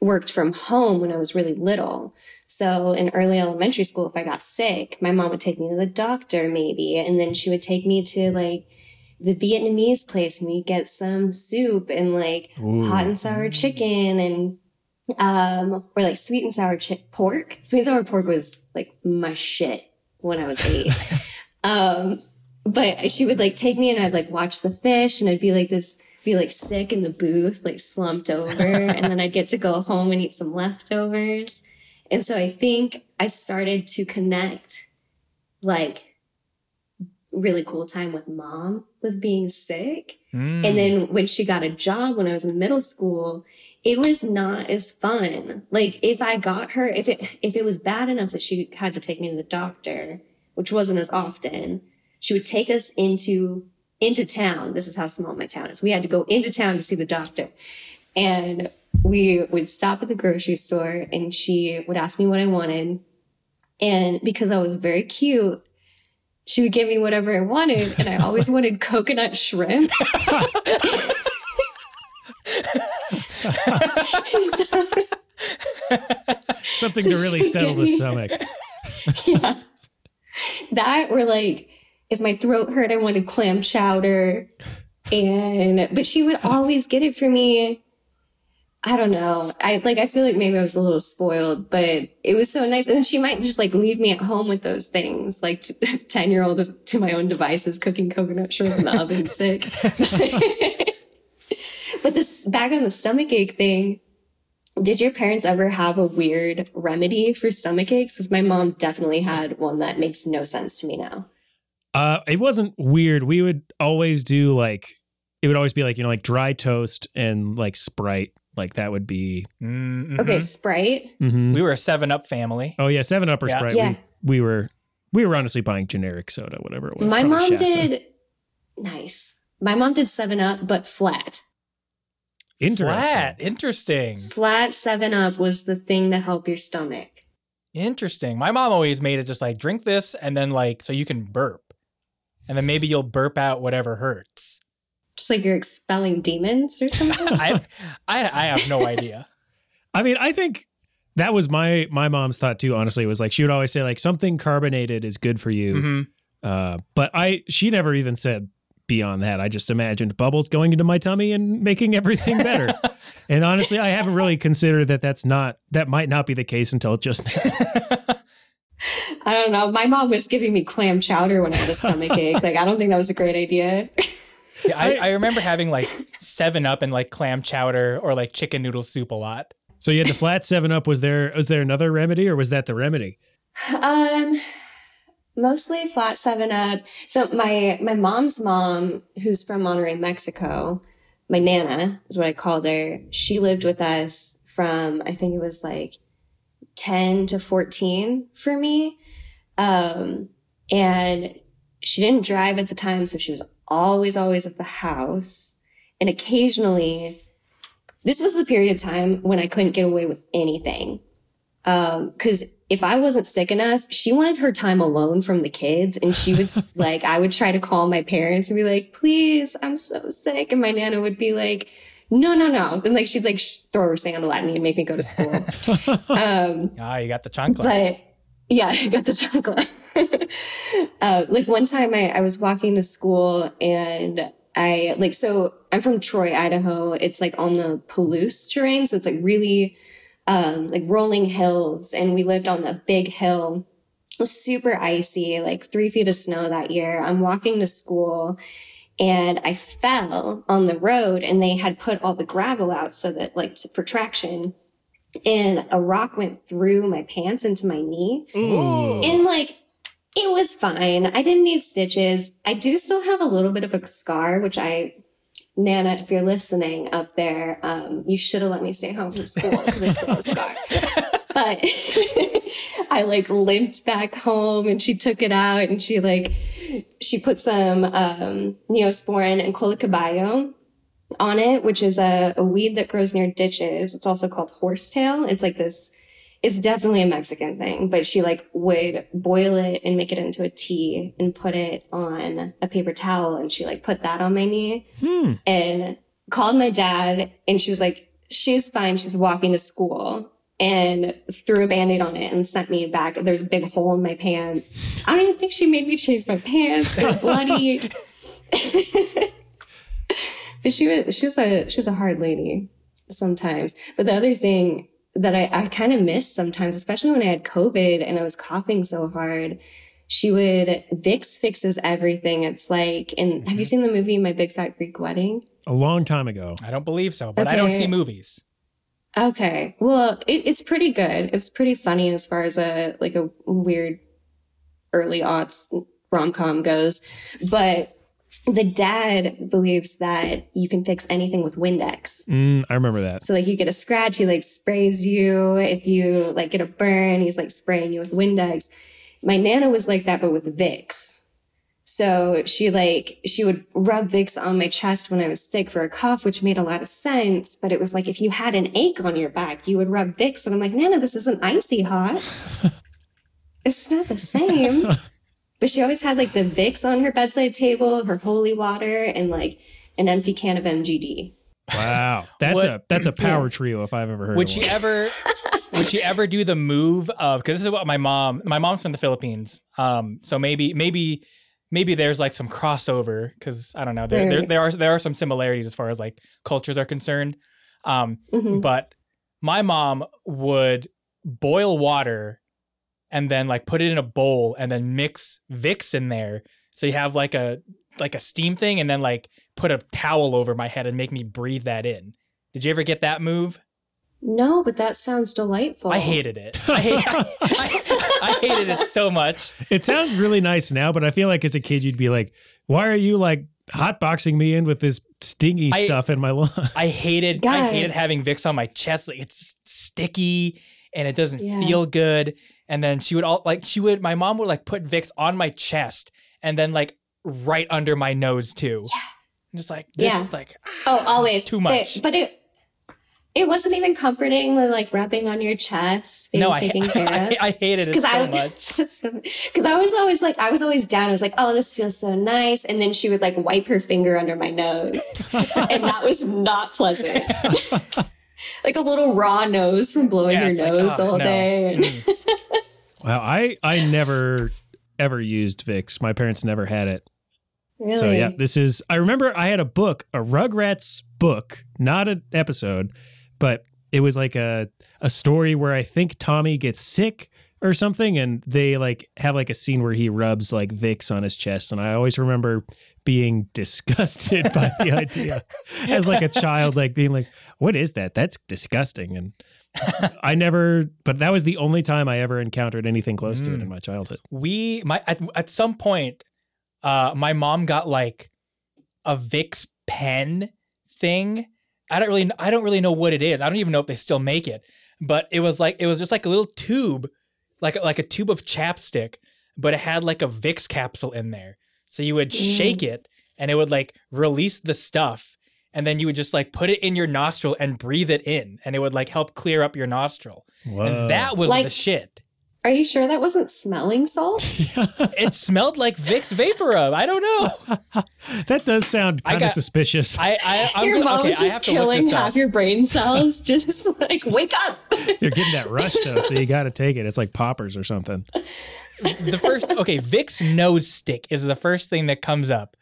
worked from home when I was really little. So in early elementary school, if I got sick, my mom would take me to the doctor maybe. And then she would take me to like the Vietnamese place and we'd get some soup and like Ooh. hot and sour chicken and um or like sweet and sour chi- pork. Sweet and sour pork was like my shit when i was eight. Um but she would like take me and i'd like watch the fish and i'd be like this be like sick in the booth like slumped over and then i'd get to go home and eat some leftovers. And so i think i started to connect like really cool time with mom with being sick Mm. and then when she got a job when I was in middle school, it was not as fun. Like if I got her, if it if it was bad enough that she had to take me to the doctor, which wasn't as often, she would take us into into town. This is how small my town is. We had to go into town to see the doctor. And we would stop at the grocery store and she would ask me what I wanted. And because I was very cute, she would give me whatever I wanted. And I always wanted coconut shrimp. so, Something So to really settle the me- stomach. yeah. That or like if my throat hurt, I wanted clam chowder. And but she would always get it for me. I don't know. I like I feel like maybe I was a little spoiled, but it was so nice. And she might just like leave me at home with those things, like ten year old to my own devices, cooking coconut shrimp in the oven sick. but this back on the stomach ache thing, did your parents ever have a weird remedy for stomach aches? Because my mom definitely had one that makes no sense to me now. Uh, it wasn't weird. We would always do like it would always be like you know like dry toast and like Sprite. Like that would be. Mm, Okay. Sprite. Mhm. We were a Seven Up family. Oh yeah, Seven Up or Yeah. Sprite. Yeah. We, we were we were honestly buying generic soda, whatever it was. my mom Shasta. did nice. My mom did Seven Up, but flat. Interesting. Flat. Interesting. Flat Seven Up was the thing to help your stomach. Interesting. My mom always made it just like drink this and then like so you can burp. And then maybe you'll burp out whatever hurts. Just like you're expelling demons or something. I, I I have no idea. I mean, I think that was my my mom's thought too. Honestly, was like she would always say like something carbonated is good for you. Mhm. Uh, but I she never even said beyond that. I just imagined bubbles going into my tummy and making everything better. and honestly, I haven't really considered that that's not that might not be the case until just now. I don't know. My mom was giving me clam chowder when I had a stomach ache. Like, I don't think that was a great idea. Yeah, I, I remember having like Seven Up and like clam chowder or like chicken noodle soup a lot. So you had the flat seven up. Was there was there another remedy or was that the remedy? Um, mostly flat seven up. So my my mom's mom, who's from Monterrey, Mexico, my nana is what I called her. She lived with us from I think it was like ten to fourteen for me, um, and she didn't drive at the time, so she was always always at the house, and occasionally. This was the period of time when I couldn't get away with anything. Um because if i wasn't sick enough she wanted her time alone from the kids. And she would like i would try to call my parents and be like please i'm so sick. And my nana would be like no no no. And like she'd like sh- throw her sandal at me and make me go to school. Um Ah, you got the chancla. but yeah, I got the chocolate. uh, like one time I, I was walking to school and I like, so I'm from Troy, Idaho. It's like on the Palouse terrain. So it's like really, um, like rolling hills. And we lived on a big hill. It was super icy, like three feet of snow that year. I'm walking to school and I fell on the road and they had put all the gravel out so that like for traction and a rock went through my pants into my knee. And like, it was fine. I didn't need stitches. I do still have a little bit of a scar, which I, Nana, if you're listening up there, um, you should have let me stay home from school because I still have a scar. but I like limped back home and she took it out and she like, she put some, um, Neosporin and Colicaballo on it, which is a, a weed that grows near ditches. It's also called horsetail. It's like this, it's definitely a Mexican thing, but she like would boil it and make it into a tea and put it on a paper towel. And she like put that on my knee Hmm. and called my dad. And she was like, she's fine. She's walking to school and threw a band-aid on it and sent me back. There's a big hole in my pants. I don't even think she made me change my pants. They're bloody. but she was she was a she was a hard lady sometimes. But the other thing that I, I kind of miss sometimes, especially when I had COVID and I was coughing so hard, she would Vicks fixes everything. It's like, and have you mm-hmm. seen the movie My Big Fat Greek Wedding? A long time ago. I don't believe so, but I don't see movies. Okay. Well, it, it's pretty good. It's pretty funny as far as a like a weird early aughts rom com goes. But the dad believes that you can fix anything with Windex. Mm, I remember that. So like you get a scratch, he like sprays you. If you like get a burn, he's like spraying you with Windex. My nana was like that, but with Vicks. So she like, she would rub Vicks on my chest when I was sick for a cough, which made a lot of sense. But it was like, if you had an ache on your back, you would rub Vicks. And I'm like, Nana, this isn't icy hot. it's not the same. but she always had like the Vicks on her bedside table, her holy water, and like an empty can of MGD. Wow, that's What- a that's a Yeah. power trio if I've ever heard. Would of she one. ever would she ever do the move of because this is what my mom my mom's from the Philippines. Um so maybe maybe maybe there's like some crossover because I don't know. There, there Right. there are there are some similarities as far as like cultures are concerned. Um Mhm. but my mom would boil water and then like put it in a bowl and then mix Vicks in there. So you have like a like a steam thing and then like put a towel over my head and make me breathe that in. Did you ever get that move? No, but that sounds delightful. I hated it. I, hate, I, I, I hated it so much. It sounds really nice now, but I feel like as a kid you'd be like, "Why are you like hotboxing me in with this stingy I- stuff in my lung?" I hated I hated having Vicks on my chest. Like it's sticky and it doesn't Yeah. feel good. And then she would all like she would my mom would like put Vicks on my chest and then like right under my nose too. Yeah. Just like this Yeah. like Oh, always too much. But, it it wasn't even comforting, the, like rubbing on your chest, being no, I, care I, of. I hated it so I, much. because I was always like, I was always down. I was like, oh, this feels so nice. And then she would like wipe her finger under my nose, and that was not pleasant. like a little raw nose from blowing Yeah, your it's like, nose oh, all no. day. And Mm. Wow, I I never ever used Vicks. My parents never had it. really, So yeah, this is I remember I had a book, a Rugrats book, not an episode, but it was like a a story where I think Tommy gets sick or something and they like have like a scene where he rubs like Vicks on his chest and I always remember being disgusted by the idea as like a child like being like what is that? That's disgusting and I never but that was the only time I ever encountered anything close to it Mm. in my childhood. we my at, at some point uh my mom got like a Vicks pen thing. I don't really I don't really know what it is. I don't even know if they still make it. But it was like it was just like a little tube, like like a tube of chapstick, but it had like a Vicks capsule in there. So you would Mm. shake it and it would like release the stuff and then you would just like put it in your nostril and breathe it in and it would like help clear up your nostril. Whoa. And that was Like- the shit. are you sure that wasn't smelling salts? It smelled like Vicks VapoRub. I don't know. that does sound kind of suspicious. I, I I'm your gonna, mom's okay, I just have killing half your brain cells. just like wake up. You're getting that rush though, so you got to take it. It's like poppers or something. The first okay, Vicks nose stick is the first thing that comes up.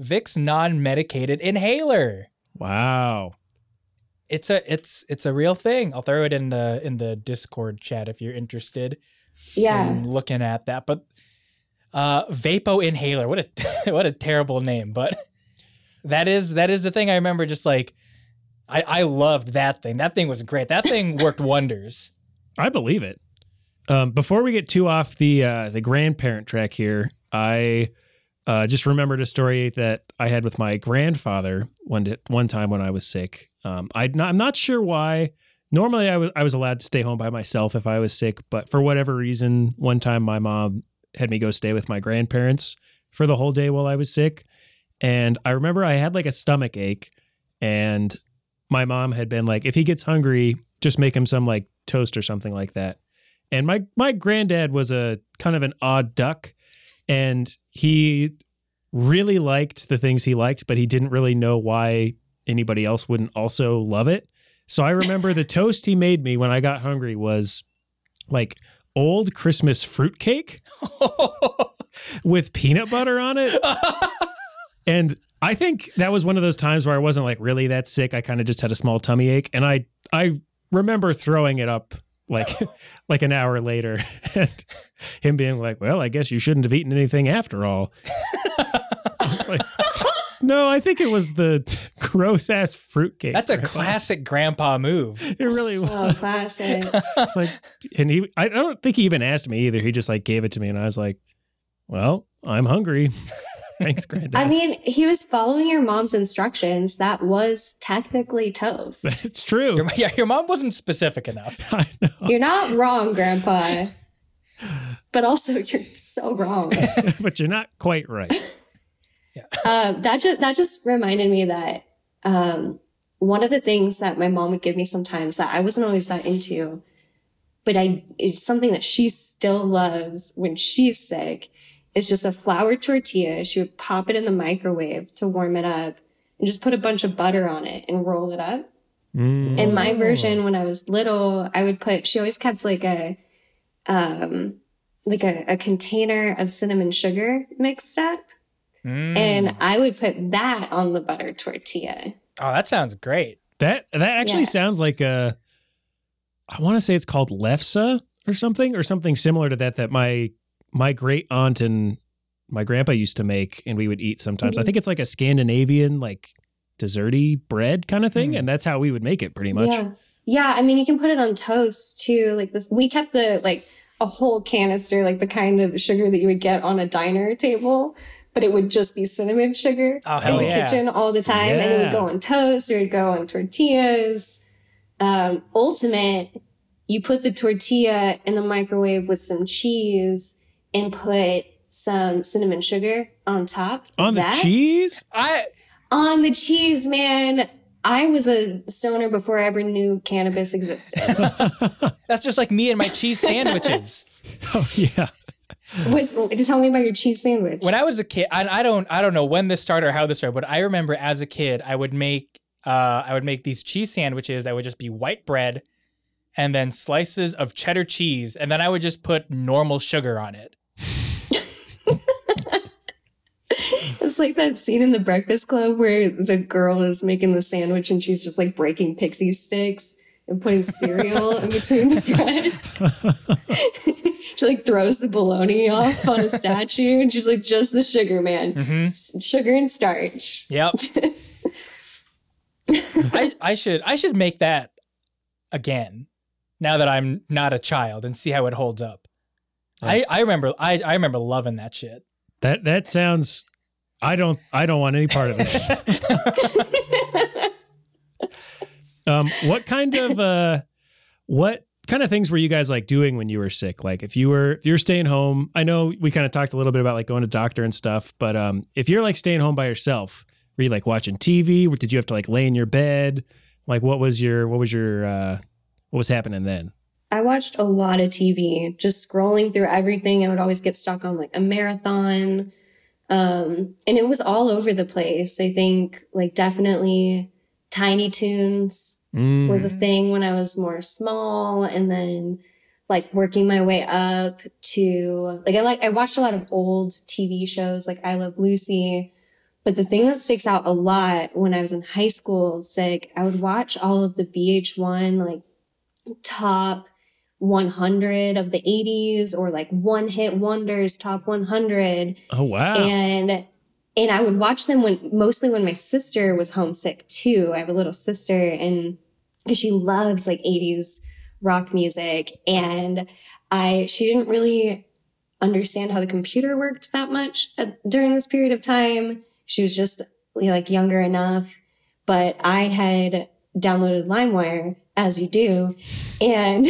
Vicks non-medicated inhaler. Wow. It's a it's it's a real thing. I'll throw it in the in the Discord chat if you're interested Yeah. in looking at that. But uh Vapo inhaler. What a what a terrible name, but that is that is the thing I remember just like I I loved that thing. That thing was great. That thing worked wonders. I believe it. Um, before we get too off the uh, the grandparent track here, I uh, just remembered a story that I had with my grandfather one di- one time when I was sick. Um, not, I'm not sure why. Normally, I was I was allowed to stay home by myself if I was sick, but for whatever reason, one time my mom had me go stay with my grandparents for the whole day while I was sick, and I remember I had like a stomach ache, and my mom had been like, if he gets hungry, just make him some like toast or something like that. And my my granddad was a kind of an odd duck, and he really liked the things he liked, but he didn't really know why anybody else wouldn't also love it. So I remember the toast he made me when I got hungry was like old Christmas fruitcake with peanut butter on it. And I think that was one of those times where I wasn't like really that sick. I kind of just had a small tummy ache, and I I remember throwing it up like like an hour later, and him being like, "Well, I guess you shouldn't have eaten anything after all." Like, no, I think it was the gross ass fruitcake. That's a Grandpa." classic grandpa move. It really was. classic. It's like, and he, I don't think he even asked me either. He just like gave it to me, and I was like, "Well, I'm hungry. Thanks, granddad." I mean, he was following your mom's instructions. That was technically toast. it's true. Your, yeah, your mom wasn't specific enough. I know. You're not wrong, Grandpa. but also you're so wrong. but you're not quite right. um, that just that just reminded me that um, one of the things that my mom would give me sometimes that I wasn't always that into, but I it's something that she still loves when she's sick. Is just a flour tortilla. She would pop it in the microwave to warm it up, and just put a bunch of butter on it and roll it up. Mm. In my version, when I was little, I would put. She always kept like a, um, like a, a container of cinnamon sugar mixed up, Mm. and I would put that on the butter tortilla. oh, that sounds great. That that actually Yeah. sounds like a. I want to say it's called lefse or something or something similar to that that my my great aunt and my grandpa used to make and we would eat sometimes. I Mhm. think it's like a Scandinavian like desserty bread kind of thing, Hmm. and that's how we would make it pretty much. Yeah. Yeah. I mean, you can put it on toast too. Like this, we kept the, like a whole canister, like the kind of sugar that you would get on a diner table, but it would just be cinnamon sugar Oh, in the yeah. kitchen all the time. And it would go on toast or it would go on tortillas. Um, ultimate, you put the tortilla in the microwave with some cheese and put some cinnamon sugar on top. of On the that. cheese? I On the cheese, man. I was a stoner before I ever knew cannabis existed. that's just like me and my cheese sandwiches. Oh yeah. What's, tell me about your cheese sandwich. when I was a kid, I, I don't I don't know when this started or how this started, but I remember as a kid, I would make uh I would make these cheese sandwiches that would just be white bread and then slices of cheddar cheese, and then I would just put normal sugar on it. it's like that scene in the Breakfast Club where the girl is making the sandwich and she's just like breaking Pixy Stix and putting cereal in between the bread. she like throws the bologna off on a statue and she's like, just the sugar, man. hmm S- Sugar and starch. Yep. I, I should I should make that again now that I'm not a child and see how it holds up. I, I remember I, I remember loving that shit. That that sounds I don't I don't want any part of this. um what kind of uh what kind of things were you guys like doing when you were sick? Like if you were if you're staying home, I know we kind of talked a little bit about like going to doctor and stuff, but um if you're like staying home by yourself, were you like watching TV? Did you have to like lay in your bed? Like what was your what was your uh what was happening then? I watched a lot of TV, just scrolling through everything. I would always get stuck on like a marathon. Um, and it was all over the place. I think like definitely Tiny Toons Mm. was a thing when I was more small and then like working my way up to like I like I watched a lot of old TV shows like I Love Lucy. But the thing that sticks out a lot when I was in high school sick, I would watch all of the VH1 like top 100 of the 80s or like one hit wonders top 100 oh wow. and and I would watch them when mostly when my sister was homesick too. I have a little sister and because she loves like 80s rock music and I she didn't really understand how the computer worked that much at, during this period of time. She was just like younger enough, but I had downloaded LimeWire as you do and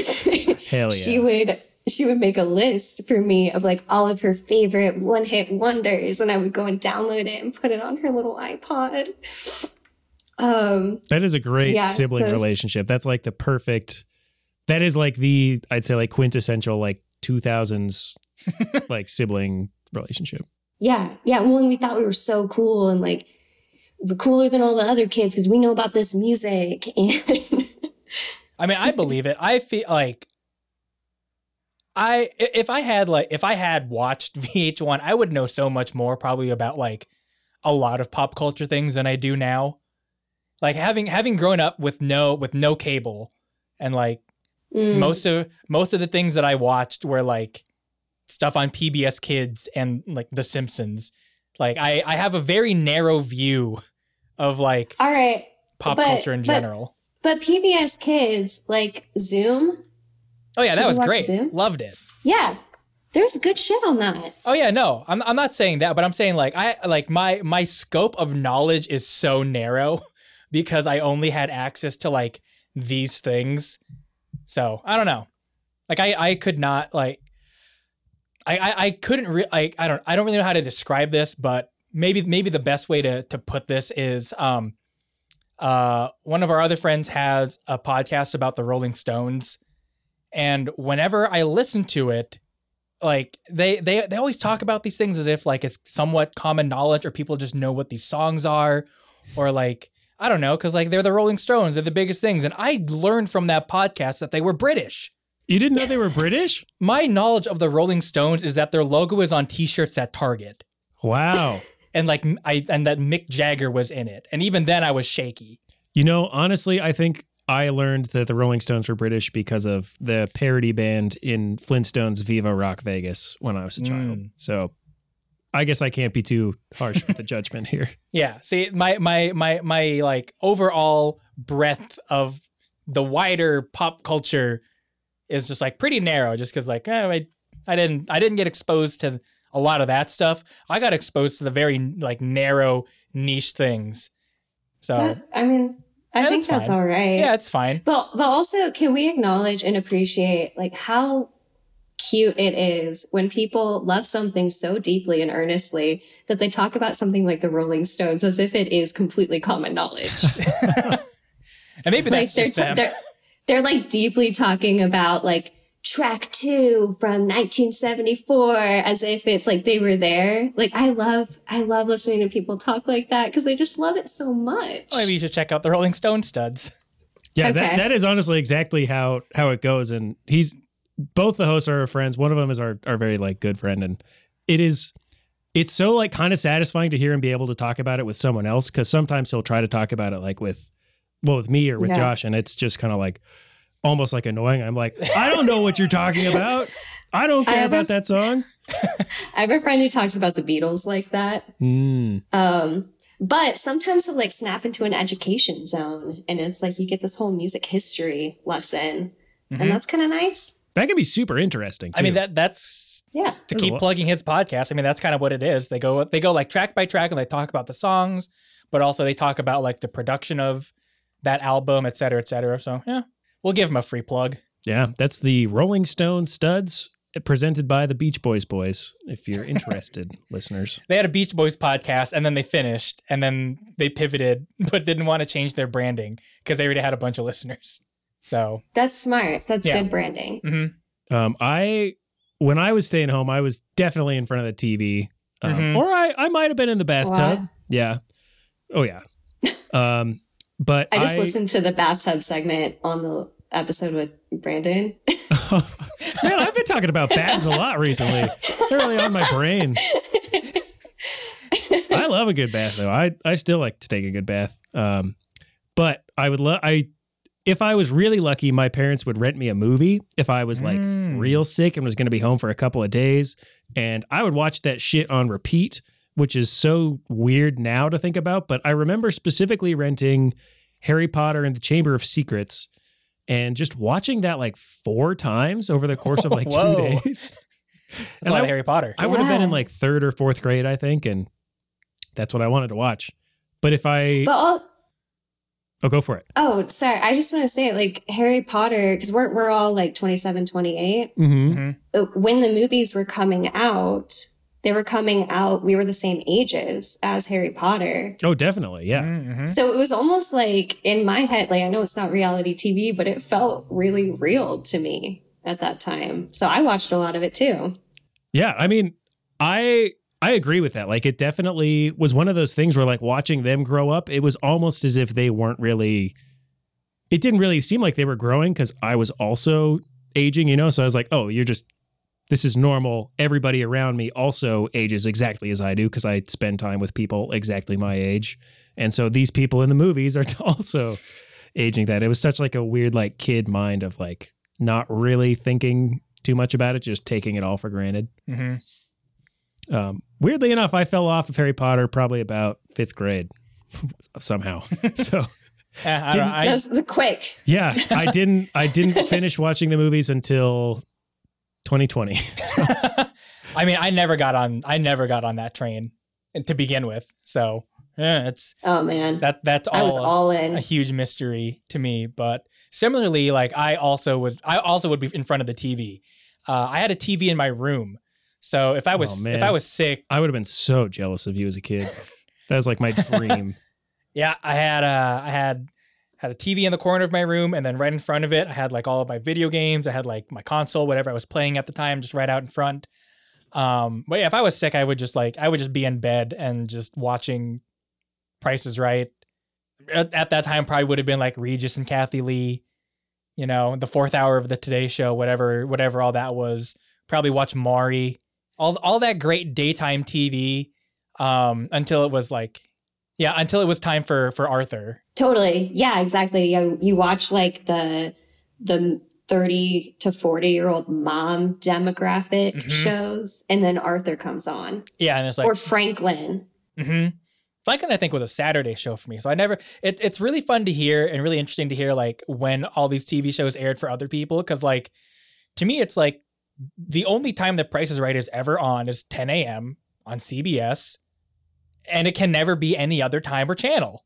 Hell she would she would make a list for me of like all of her favorite one hit wonders and I would go and download it and put it on her little iPod. Um That is a great Yeah, sibling those- relationship. That's like the perfect. That is like the I'd say like quintessential like 2000s like sibling relationship. yeah, yeah. Well, and we thought we were so cool and like cooler than all the other kids because we know about this music and I mean, I believe it. I feel like I if I had like if I had watched VH1, I would know so much more probably about like a lot of pop culture things than I do now. Like having having grown up with no with no cable and like Mm. most of most of the things that I watched were like stuff on PBS Kids and like The Simpsons. Like I I have a very narrow view of like all right. pop But- culture in but- general. But PBS Kids, like Zoom, Oh yeah, that was great. Zoom? Loved it. yeah, there's good shit on that. Oh yeah, no, I'm I'm not saying that, but I'm saying like I like my my scope of knowledge is so narrow because I only had access to like these things. So I don't know. Like I I could not like I I, I couldn't re- I I don't I don't really know how to describe this, but maybe maybe the best way to to put this is um uh one of our other friends has a podcast about the Rolling Stones and whenever I listen to it like they they they always talk about these things as if like it's somewhat common knowledge or people just know what these songs are or like I don't know cuz like they're the Rolling Stones they're the biggest things and I learned from that podcast that they were British You didn't know they were British? my knowledge of the Rolling Stones is that their logo is on T-shirts at Target, Wow. And like I and that Mick Jagger was in it, and even then I was shaky. You know, honestly, I think I learned that the Rolling Stones were British because of the parody band in Flintstones Viva Rock Vegas when I was a child. Mm. So I guess I can't be too harsh with the judgment here. Yeah, see, my my my my like overall breadth of the wider pop culture is just like pretty narrow, just because like eh, I I didn't I didn't get exposed to a lot of that stuff. I got exposed to the very like narrow niche things. So That- I mean, I think that's that's all right. yeah, it's fine. But but also, can we acknowledge and appreciate like how cute it is when people love something so deeply and earnestly that they talk about something like the Rolling Stones as if it is completely common knowledge. And maybe like that's they're, just t- they're they're like deeply talking about like track two from 1974 as if it's like they were there. Like I love I love listening to people talk like that because they just love it so much. Maybe you should check out the Rolling Stone studs. Yeah, that, that is honestly exactly how how it goes. And he's both the hosts are our friends. One of them is our our very like good friend, and it is it's so like kind of satisfying to hear him be able to talk about it with someone else because sometimes he'll try to talk about it like with well with me or with Yeah. Josh, and it's just kind of like almost like annoying. I'm like, I don't know what you're talking about. I don't I care a- about that song. I have a friend who talks about the Beatles like that. Mm. Um, but sometimes he'll like snap into an education zone and it's like you get this whole music history lesson. Mhm. And that's kind of nice. That can be super interesting. I mean that that's Yeah. to There's keep plugging his podcast. I mean that's kind of what it is. They go they go like track by track and they talk about the songs, but also they talk about like the production of that album, et cetera, et cetera. So yeah, we'll give him a free plug. Yeah, that's the Rolling Stone Studs presented by the Beach Boys Boys. If you're interested, listeners. They had a Beach Boys podcast and then they finished and then they pivoted, but didn't want to change their branding because they already had a bunch of listeners. So That's smart. That's Yeah. good branding. mhm. Um, I when I was staying home, I was definitely in front of the TV, um, Mhm. or I I might have been in the bathtub. What? Yeah. Oh yeah. um, but I just listened to the bathtub segment on the episode with Brandon. Man, I've been talking about baths a lot recently. They're really on my brain. I love a good bath though. I I still like to take a good bath. Um, but I would love I if I was really lucky, my parents would rent me a movie if I was like Mm. real sick and was going to be home for a couple of days, and I would watch that shit on repeat, which is so weird now to think about. But I remember specifically renting Harry Potter and the Chamber of Secrets. And just watching that like four times over the course of like two Whoa. days. That's And a lot I- of Harry Potter. I would have been in like third or fourth grade, I think, and that's what I wanted to watch. But if I, But all, oh, go for it. oh, sorry. I just want to say like Harry Potter, because we're, we're all like 27, 28. Mm-hmm. Uh, When the movies were coming out, they were coming out, we were the same ages as Harry Potter. Oh, definitely, yeah. Mhm. So it was almost like in my head, like I know it's not reality TV, but it felt really real to me at that time. So I watched a lot of it too. Yeah, I mean, I I agree with that. Like, it definitely was one of those things where, like, watching them grow up, it was almost as if they weren't really. It didn't really seem like they were growing because I was also aging, you know. So I was like, oh, you're just. This is normal. Everybody around me also ages exactly as I do because I spend time with people exactly my age, and so these people in the movies are also aging that. It was such like a weird like kid mind of like not really thinking too much about it, just taking it all for granted. Mhm. Um, weirdly enough, I fell off of Harry Potter probably about fifth grade somehow. so Eh, I don't I- that was quick. yeah, I didn't I didn't finish watching the movies until 2020. So, I mean, I never got on. I never got on that train to begin with. So yeah, it's Oh man. that. That's all. I was all in. a huge mystery to me. But similarly, like I also was. I also would be in front of the TV. Uh, I had a TV in my room, So if I was Oh, if I was sick, I would have been so jealous of you as a kid. That was like my dream. yeah, I had uh I had had a TV in the corner of my room and then right in front of it I had like all of my video games. I had like my console, whatever I was playing at the time, just right out in front. Um but yeah, if I was sick, I would just like I would just be in bed and just watching Price is Right. At, at that time probably would have been like Regis and Kathie Lee, you know, the fourth hour of the Today Show, whatever whatever all that was. Probably watch Maury, All all that great daytime TV um until it was like yeah, until it was time for for Arthur. Totally. Yeah, exactly. You, you watch like the the 30 to 40 year old mom demographic Mhm. shows and then Arthur comes on Yeah, and it's like or Franklin. hmm Franklin, I think, was a Saturday show for me. So I never. It, it's really fun to hear and really interesting to hear like when all these TV shows aired for other people. Because like to me, it's like the only time that Price is Right is ever on is 10 a.m. on CBS, and it can never be any other time or channel.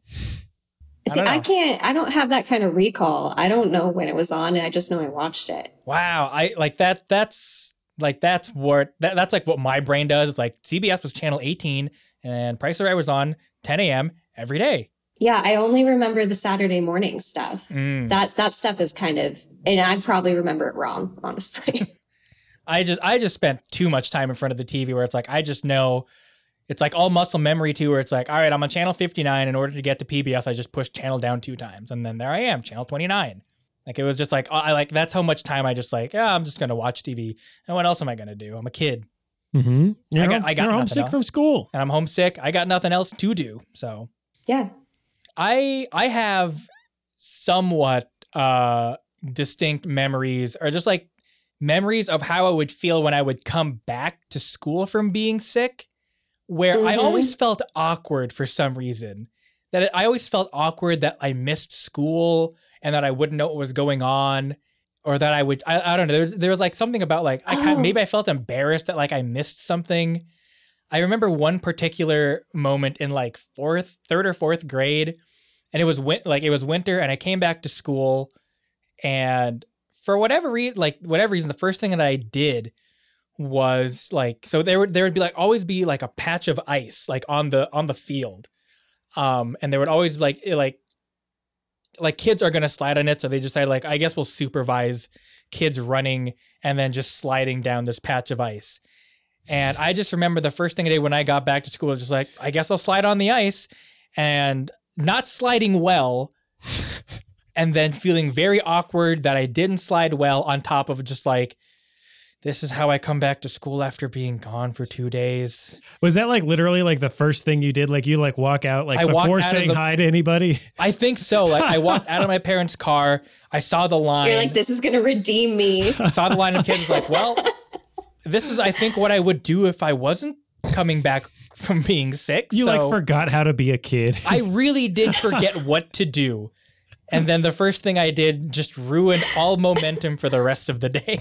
See, don't I can't I don't have that kind of recall. I don't know when it was on. And I just know I watched it. Wow, I like that. That's like that's what that, that's like what my brain does. It's like CBS was channel 18 and Price is Right was on 10 a.m. every day. Yeah, I only remember the Saturday morning stuff. Mm. That that stuff is kind of and I probably remember it wrong, honestly. I just I just spent too much time in front of the TV where it's like I just know it's like all muscle memory too where it's like all right I'm on channel 59 in order to get to PBS I just push channel down two times and then there I am channel 29 like it was just like I like that's how much time I just like yeah I'm just gonna watch TV and what else am I gonna do I'm a kid Mm-hmm. You're, I got- home- I got you're homesick else. from school. and I'm homesick I got nothing else to do so yeah. I I have somewhat uh distinct memories or just like memories of how I would feel when I would come back to school from being sick where I Mhm. always felt awkward for some reason that I always felt awkward that I missed school and that I wouldn't know what was going on or that I would I, I don't know there, there was like something about like I kind Oh. maybe I felt embarrassed that like I missed something I remember one particular moment in like fourth, third or fourth grade, and it was win- like it was winter, and I came back to school, and for whatever reason, like whatever reason, the first thing that I did was like so there would there would be like always be like a patch of ice like on the on the field, um, and there would always like like like kids are gonna slide on it, so they decided like I guess we'll supervise kids running and then just sliding down this patch of ice. And I just remember the first thing I did when I got back to school was just like, I guess I'll slide on the ice and not sliding well. and then feeling very awkward that I didn't slide well on top of just like, this is how I come back to school after being gone for two days. Was that like literally like the first thing you did? Like you like walk out like I before saying the- hi to anybody? I think so. Like I walked out of my parents' car, I saw the line. You're like, this is gonna redeem me. I saw the line of kids like, well, this is I think what I would do if I wasn't coming back from being sick. You so like forgot how to be a kid. I really did forget what to do. And then the first thing I did just ruined all momentum for the rest of the day.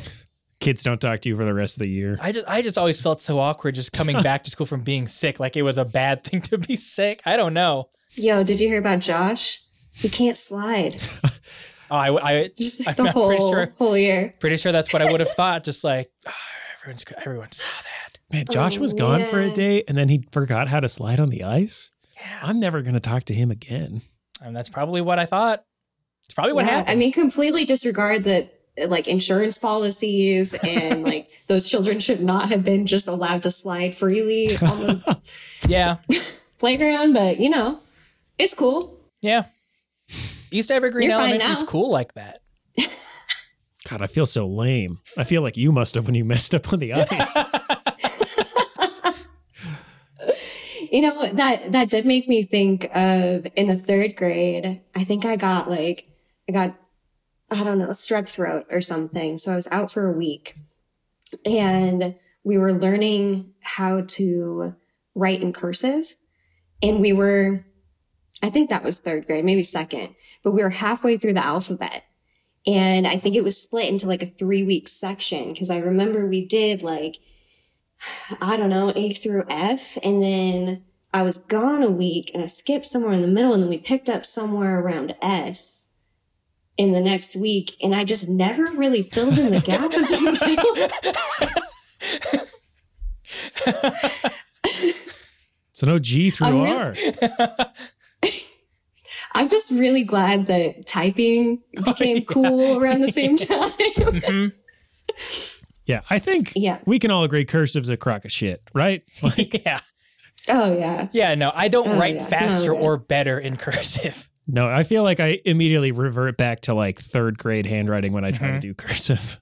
Kids don't talk to you for the rest of the year. I just I just always felt so awkward just coming back to school from being sick, like it was a bad thing to be sick. I don't know. Yo, did you hear about Josh? He can't slide. Oh, I, I Just like I'm the pretty whole sure whole year. pretty sure that's what I would have thought. Just like ah, everyone's everyone saw that. Man, Josh Oh, was gone for a day and then he forgot how to slide on the ice. Yeah, I'm never going to talk to him again. and that's probably what I thought. It's probably what Yeah, happened. I mean, completely disregard that like insurance policies and like those children should not have been just allowed to slide freely on the yeah, playground, but you know, it's cool. yeah. East Evergreen You're fine Elementary is now. cool like that. God, I feel so lame. I feel like you must have when you messed up on the ice. You know, that that did make me think of in the third grade, I think I got like I got I don't know, strep throat or something. So I was out for a week and we were learning how to write in cursive. And we were, I think that was third grade, maybe second, but we were halfway through the alphabet. And I think it was split into like a three week section because I remember we did like, I don't know, A through F. And then I was gone a week and I skipped somewhere in the middle and then we picked up somewhere around S in the next week. And I just never really filled in the gap of the middle. So no G through I'm R. I'm just really glad that typing became cool around the same time. Mhm. Yeah, I think yeah. we can all agree cursive's a crock of shit, right? Like, yeah. Oh yeah. Yeah, no, I don't Oh, write yeah. faster No, yeah. or better in cursive. No, I feel like I immediately revert back to like third grade handwriting when I try to Mhm. do cursive.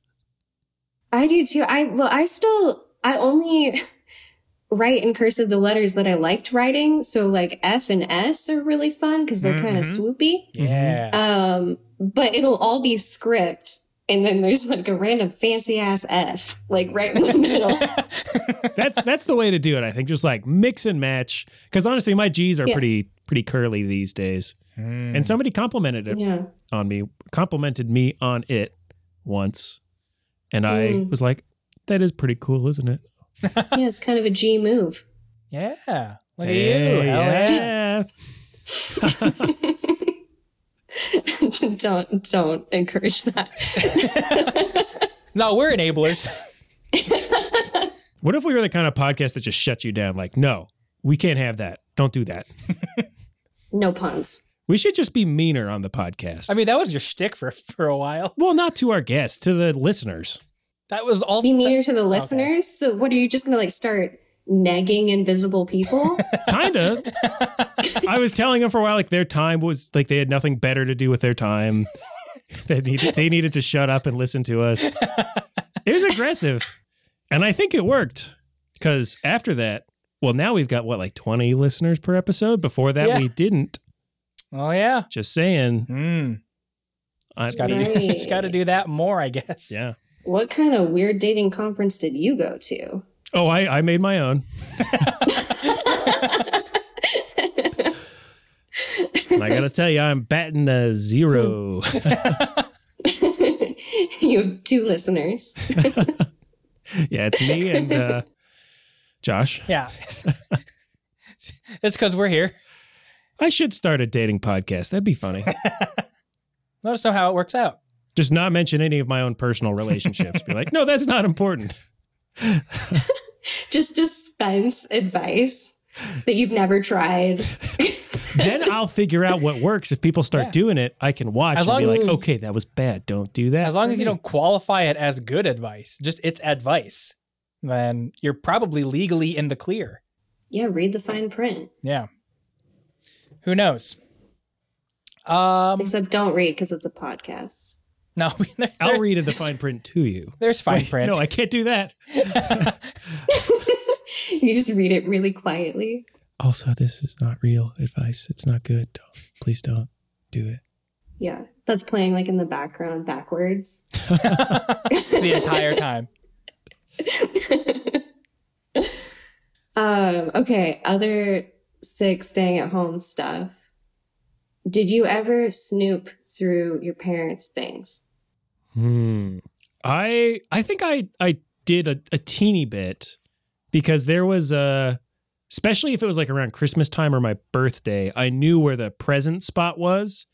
I do too. I well, I still I only write in cursive the letters that I liked writing. So like F and S are really fun because they're kind of swoopy. Yeah. Um, but it'll all be script. And then there's like a random fancy ass F, like right in the middle. That's that's the way to do it. I think just like mix and match. Because honestly, my G's are Yeah. pretty pretty curly these days. Mm. And somebody complimented it yeah. on me, complimented me on it once, and I Mm. was like, "That is pretty cool, isn't it?" Yeah, it's kind of a G move. yeah. Look at you. Hell yeah. yeah. don't don't encourage that. No, we're enablers. What if we were the kind of podcast that just shuts you down? Like, no, we can't have that. Don't do that. no puns. We should just be meaner on the podcast. I mean, that was your shtick for for a while. well, not to our guests, to the listeners. That was also Be meaner to the listeners. So what are you just gonna like start negging invisible people? Kind of. I was telling them for a while, like their time was like they had nothing better to do with their time. they needed they needed to shut up and listen to us. It was aggressive, and I think it worked because after that, well, now we've got what like twenty listeners per episode. Before that, Yeah. we didn't. Oh yeah. Just saying. Mm. I, Just gotta do, Right. gotta do that more, I guess. yeah. what kind of weird dating conference did you go to? Oh, I I made my own. And I gotta tell you, I'm batting a zero. you have two listeners. yeah, it's me and uh, Josh. Yeah. it's because we're here. I should start a dating podcast. That'd be funny. Let us know how it works out. Just not mention any of my own personal relationships. Be like, no, that's not important. Just dispense advice that you've never tried. Then I'll figure out what works. If people start Yeah. doing it, I can watch As and be like, okay, that was bad. Don't do that. As long as you don't qualify it as good advice, just it's advice, then you're probably legally in the clear. Yeah, read the fine print. Yeah. Who knows? Um, Except don't read because it's a podcast. no, there- I'll read in the fine print to you. There's fine Wait, print. No, I can't do that. you just read it really quietly. Also, this is not real advice. It's not good. Don't, please don't do it. Yeah, that's playing like in the background backwards. the entire time. um, okay, other sick staying at home stuff. Did you ever snoop through your parents' things? Hmm. I I think I I did a, a teeny bit because there was a especially if it was like around Christmas time or my birthday, I knew where the present spot was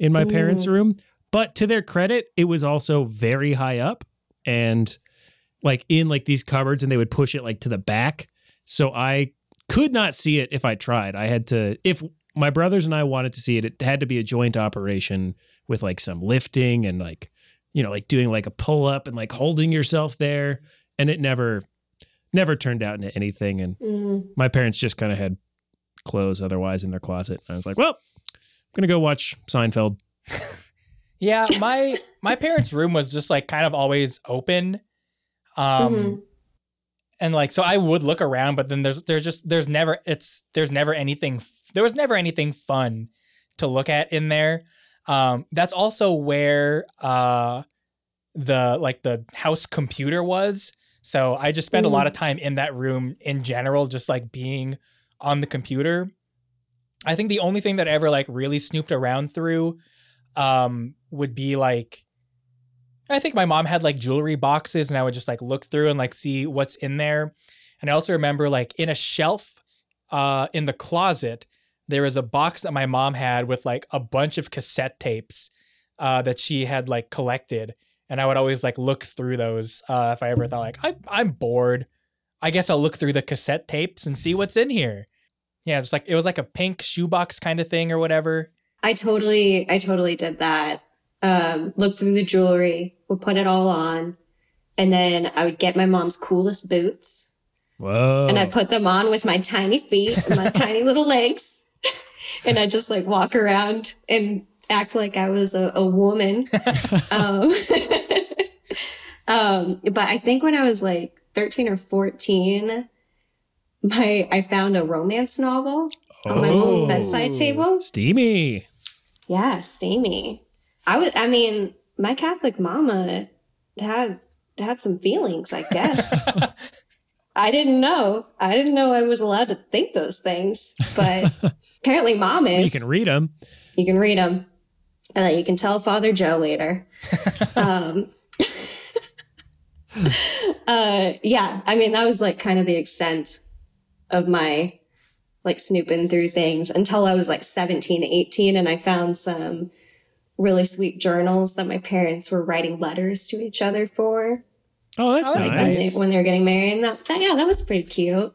in my parents' Mm. room. But to their credit, it was also very high up and like in like these cupboards and they would push it like to the back. So I could not see it if I tried. I had to if my brothers and I wanted to see it, it had to be a joint operation with like some lifting and like you know, like doing like a pull up and like holding yourself there. And it never, never turned out into anything. And Mm, my parents just kind of had clothes otherwise in their closet. And I was like, well, I'm going to go watch Seinfeld. Yeah, my my parents' room was just like kind of always open. Um mhm. And like so I would look around but then there's there's just there's never it's there's never anything there was never anything fun to look at in there. Um that's also where uh the like the house computer was. So I just spent a lot of time in that room in general just like being on the computer. I think the only thing that I ever like really snooped around through um would be like I think my mom had like jewelry boxes and I would just like look through and like see what's in there. And I also remember like in a shelf uh in the closet there was a box that my mom had with like a bunch of cassette tapes uh that she had like collected and I would always like look through those uh if I ever thought like I I'm bored. I guess I'll look through the cassette tapes and see what's in here. Yeah, just like it was like a pink shoebox kind of thing or whatever. I totally, I totally did that. Um, looked through the jewelry, would put it all on, and then I would get my mom's coolest boots, Whoa. and I put them on with my tiny feet and my tiny little legs, and I just like walk around and act like I was a, a woman. um, um, but I think when I was like thirteen or fourteen, my I found a romance novel on my mom's Oh. bedside table. Steamy. Yeah, steamy. I was. I mean, my Catholic mama had had some feelings. I guess. I didn't know. I didn't know I was allowed to think those things, but apparently, mom is. You can read them. You can read them. and Uh, you can tell Father Joe later. um, uh, yeah, I mean, that was like kind of the extent of my like snooping through things until I was like 17, 18, and I found some really sweet journals that my parents were writing letters to each other for Oh, that's Oh, that's like when, nice. they, when they were getting married. And that, that, yeah, that was pretty cute.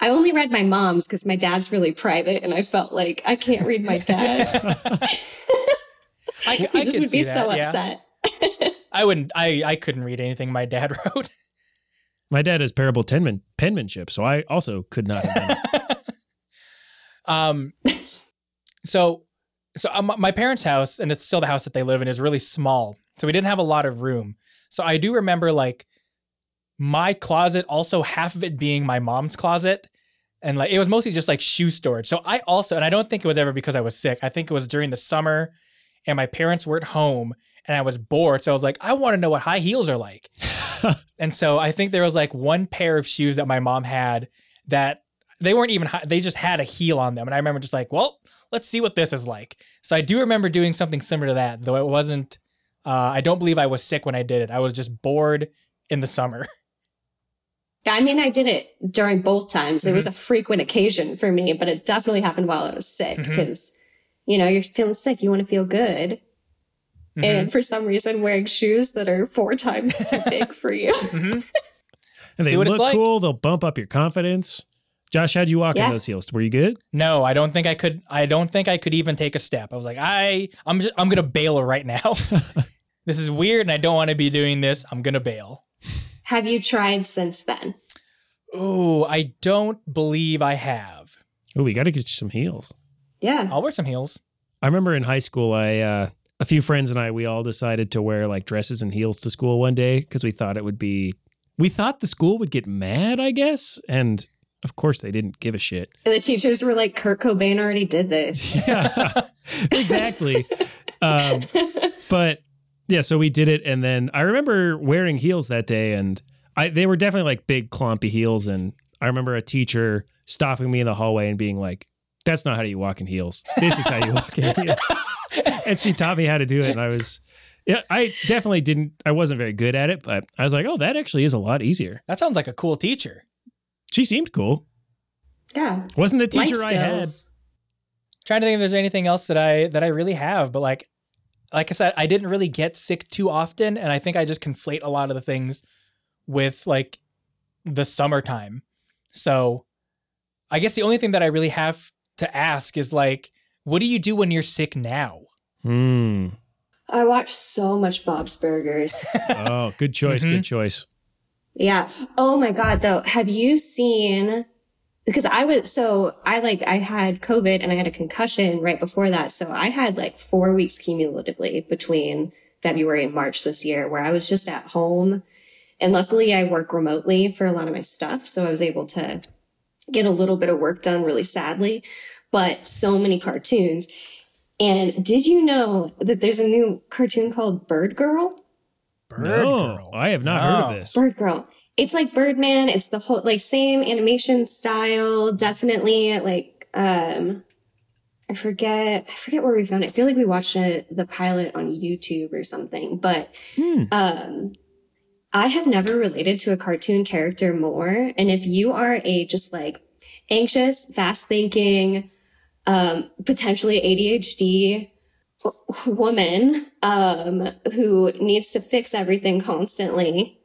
I only read my mom's because my dad's really private, and I felt like I can't read my dad's. I, he I just would be see so yeah. upset. I wouldn't. I I couldn't read anything my dad wrote. My dad has parable penman, penmanship, so I also could not have done um. So, so um, my parents' house, and it's still the house that they live in, is really small. So we didn't have a lot of room. So I do remember like my closet, also half of it being my mom's closet, and like it was mostly just like shoe storage. So I also, and I don't think it was ever because I was sick. I think it was during the summer, and my parents weren't home, and I was bored. So I was like, I want to know what high heels are like. and so I think there was like one pair of shoes that my mom had that they weren't even high, they just had a heel on them and i remember just like well let's see what this is like so i do remember doing something similar to that though it wasn't uh, i don't believe i was sick when i did it i was just bored in the summer I mean, I did it during both times. It was a frequent occasion for me, but it definitely happened while I was sick because, you know, you're feeling sick. You want to feel good. Mhm. And for some reason, wearing shoes that are four times too big for you. Mhm. And they See what it's look like? cool. They'll bump up your confidence. Josh, how'd you walk Yeah. in those heels? Were you good? no i don't think i could i don't think i could even take a step i was like i i'm just i'm gonna bail right now this is weird and i don't want to be doing this i'm gonna bail Have you tried since then? oh i don't believe i have Oh, we got to get you some heels. Yeah. i'll wear some heels I remember in high school, I uh, a few friends and I we all decided to wear like dresses and heels to school one day because we thought it would be. We thought the school would get mad, I guess, and of course they didn't give a shit. And the teachers were like, Kurt Cobain already did this. Yeah, exactly. Um, but yeah, so we did it, and then I remember wearing heels that day, and I they were definitely like big clumpy heels, and I remember a teacher stopping me in the hallway and being like, "That's not how you walk in heels. This is how you walk in heels." and she taught me how to do it, and I was. Yeah, I definitely didn't. I wasn't very good at it, but I was like, "Oh, that actually is a lot easier." that sounds like a cool teacher She seemed cool. Yeah. Wasn't the Life teacher I had. trying to think if there's anything else that I that I really have, but like like I said, I didn't really get sick too often, and I think I just conflate a lot of the things with like the summertime. So I guess the only thing that I really have to ask is like, what do you do when you're sick now? Hmm. I watched so much Bob's Burgers. Oh, good choice. Mhm. Good choice. Yeah. Oh my God, though. Have you seen? Because I was, so I like, I had COVID and I had a concussion right before that. So I had like four weeks cumulatively between February and March this year where I was just at home. And luckily I work remotely for a lot of my stuff. So I was able to get a little bit of work done really sadly, but so many cartoons. And did you know that there's a new cartoon called Bird Girl? Bird no, Girl. I have not heard of this. Bird Girl. It's like Birdman. It's the whole like same animation style. Definitely like um I forget I forget where we found it. I feel like we watched it, the pilot on YouTube or something. But Hmm. um I have never related to a cartoon character more. And if you are a just like anxious, fast thinking, um, potentially ADHD w- woman um, who needs to fix everything constantly,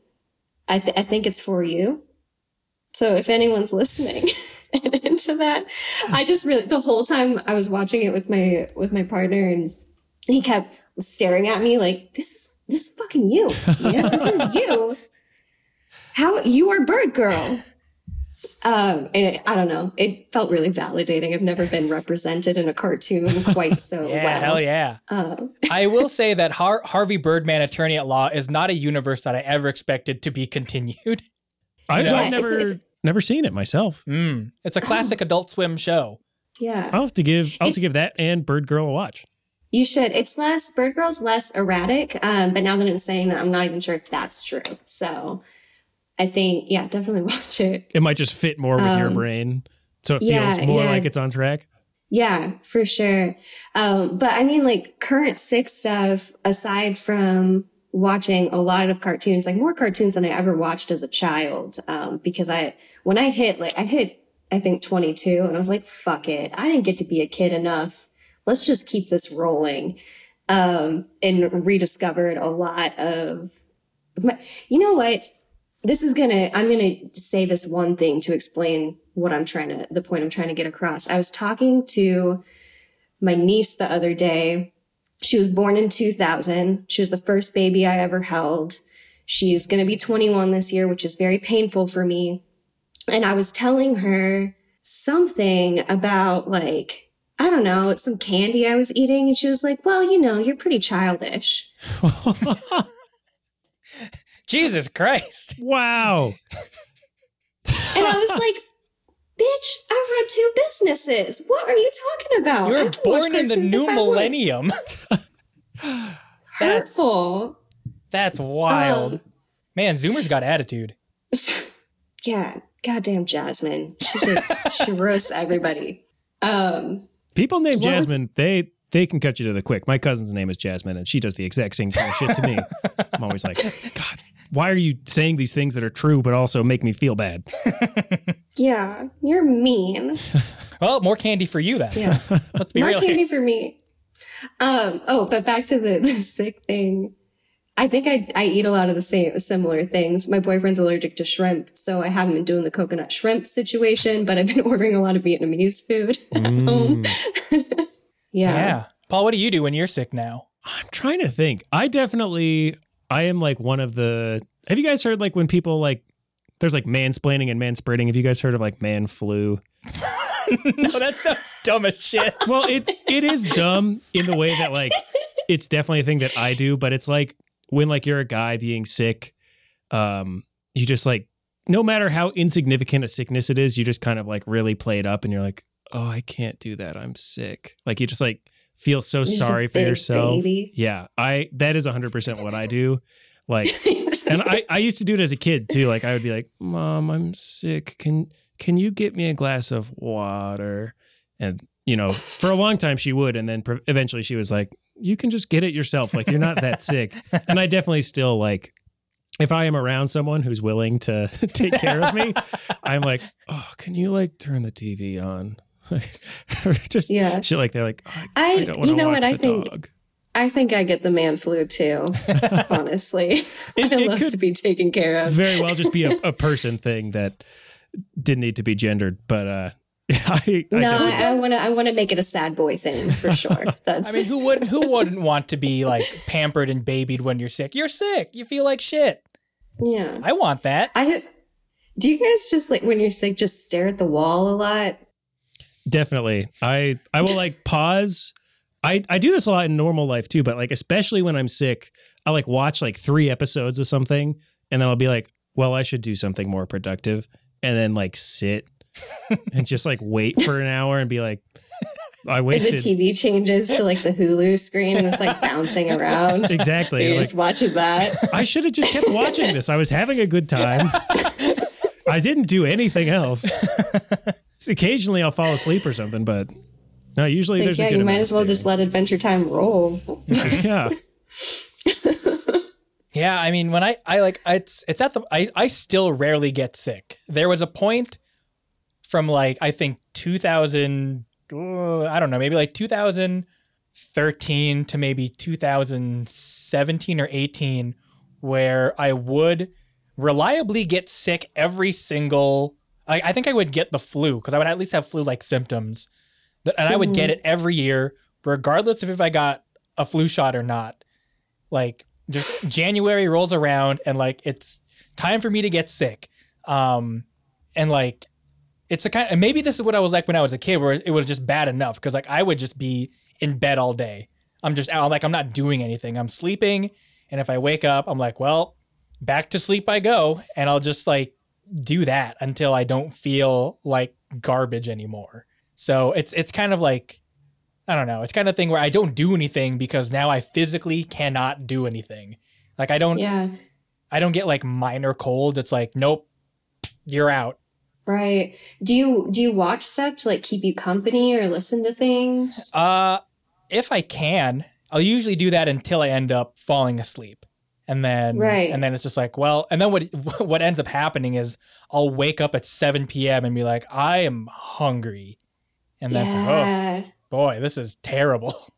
I, th- I think it's for you. So if anyone's listening and into that, I just really the whole time I was watching it with my with my partner and he kept staring at me like this is this is fucking you. Yeah, this is you. How you are bird girl. Um, and it, I don't know. It felt really validating. I've never been represented in a cartoon quite so Yeah, well. hell yeah. Um, I will say that Har- Harvey Birdman, Attorney at Law, is not a universe that I ever expected to be continued. I, Yeah, I've it's- never it's- never seen it myself. Mm. It's a classic Adult Swim show. yeah. I'll have to give I'll have to give that and Bird Girl a watch. You should. It's less Bird Girl's less erratic. Um, but now that I'm saying that, I'm not even sure if that's true. So I think, yeah, definitely watch it. It might just fit more with your Um, brain, so it yeah, feels more yeah. like it's on track. Yeah, for sure. Um, but I mean, like current sick stuff, aside from watching a lot of cartoons, like more cartoons than I ever watched as a child. Um, because I, when I hit, like, I hit, I think 22 and I was like, fuck it. I didn't get to be a kid enough. Let's just keep this rolling. Um, and rediscovered a lot of, my, you know what? This is gonna, I'm gonna say this one thing to explain what I'm trying to, the point I'm trying to get across. I was talking to my niece the other day. She was born in 2000. She was the first baby I ever held. She's to be 21 this year, which is very painful for me. And I was telling her something about like, I don't know, some candy I was eating. And she was like, well, you know, you're pretty childish. Jesus Christ. wow. And I was like, bitch, I run two businesses. What are you talking about? You I were born in the new if I want." millennium. That's Hurtful. that's wild. Um, Man, Zoomer's got attitude. Yeah, goddamn Jasmine. She just she roasts everybody. Um, People named What was- Jasmine, they they can cut you to the quick. My cousin's name is Jasmine, and she does the exact same kind of shit to me. I'm always like, God, why are you saying these things that are true but also make me feel bad? yeah, you're mean. Well, more candy for you then. Yeah, Let's be more real candy here. for me. Um, oh, but back to the, the sick thing. I think I I eat a lot of the same similar things. My boyfriend's allergic to shrimp, so I haven't been doing the coconut shrimp situation, but I've been ordering a lot of Vietnamese food at home. Yeah. Yeah. Paul, what do you do when you're sick now? I'm trying to think. I definitely, I am like one of the. Have you guys heard like when people like, there's like mansplaining and manspreading. Have you guys heard of like man flu? no, that's so dumb as shit. Well, it it is dumb in the way that like it's definitely a thing that I do, but it's like when like you're a guy being sick, um, you just like no matter how insignificant a sickness it is, you just kind of like really play it up and you're like, oh, I can't do that. I'm sick. Like you just like feel so You're sorry for yourself. baby. Yeah, I that is 100% what I do. Like and I I used to do it as a kid too. Like I would be like, "Mom, I'm sick. Can can you get me a glass of water?" And you know, for a long time she would, and then pre- eventually she was like, "You can just get it yourself. Like you're not that sick." And I definitely still like if I am around someone who's willing to take care of me, I'm like, "Oh, can you like turn the TV on?" Or just Yeah. shit like that. Like, "Oh, I, I, don't want to you know walk what I the think. dog. I think I get the man flu too. honestly, It- I it love could to be taken care of. very well just be a, a person thing that didn't need to be gendered. But uh, I, I no, definitely- I want to. I want to make it a sad boy thing for sure. That's. I mean, who would who wouldn't want to be like pampered and babied when you're sick? You're sick. You feel like shit. yeah. I want that. I. Do you guys just like when you're sick, just stare at the wall a lot? Definitely. I I will like pause. I I do this a lot in normal life too, but like especially when I'm sick, I like watch like three episodes of something, and then I'll be like, well, I should do something more productive, and then like sit and just like wait for an hour and be like, I Or the. TV changes to like the Hulu screen and it's like bouncing around. Exactly. You're Like, just watching that. I should have just kept watching this. I was having a good time. I didn't do anything else. Occasionally I'll fall asleep or something, but no, usually Like, there's yeah, a good you might as well just let Adventure Time roll. yeah. Yeah, I mean, when I I like it's it's at the I I still rarely get sick. There was a point from like I think 2000 uh, I don't know, maybe like 2013 to maybe 2017 or 18 where I would reliably get sick every single I, I think I would get the flu because I would at least have flu-like symptoms, That- and I would get it every year, regardless of if I got a flu shot or not. Like just January rolls around and like it's time for me to get sick. Um, and like it's a kind. And maybe this is what I was like when I was a kid, where it was just bad enough because like I would just be in bed all day. I'm just out, like I'm not doing anything. I'm sleeping, and if I wake up, I'm like, well, back to sleep I go, and I'll just like do that until I don't feel like garbage anymore. So it's it's kind of like I don't know. It's kind of thing where I don't do anything because now I physically cannot do anything. Like I don't Yeah. I don't get like minor cold. It's like nope, you're out. Right. Do you do you watch stuff to like keep you company or listen to things? Uh, if I can, I'll usually do that until I end up falling asleep. And then, Right. and then it's just like, well, and then what, what ends up happening is I'll wake up at 7 p.m. and be like, I am hungry. And that's, oh yeah. boy, this is terrible.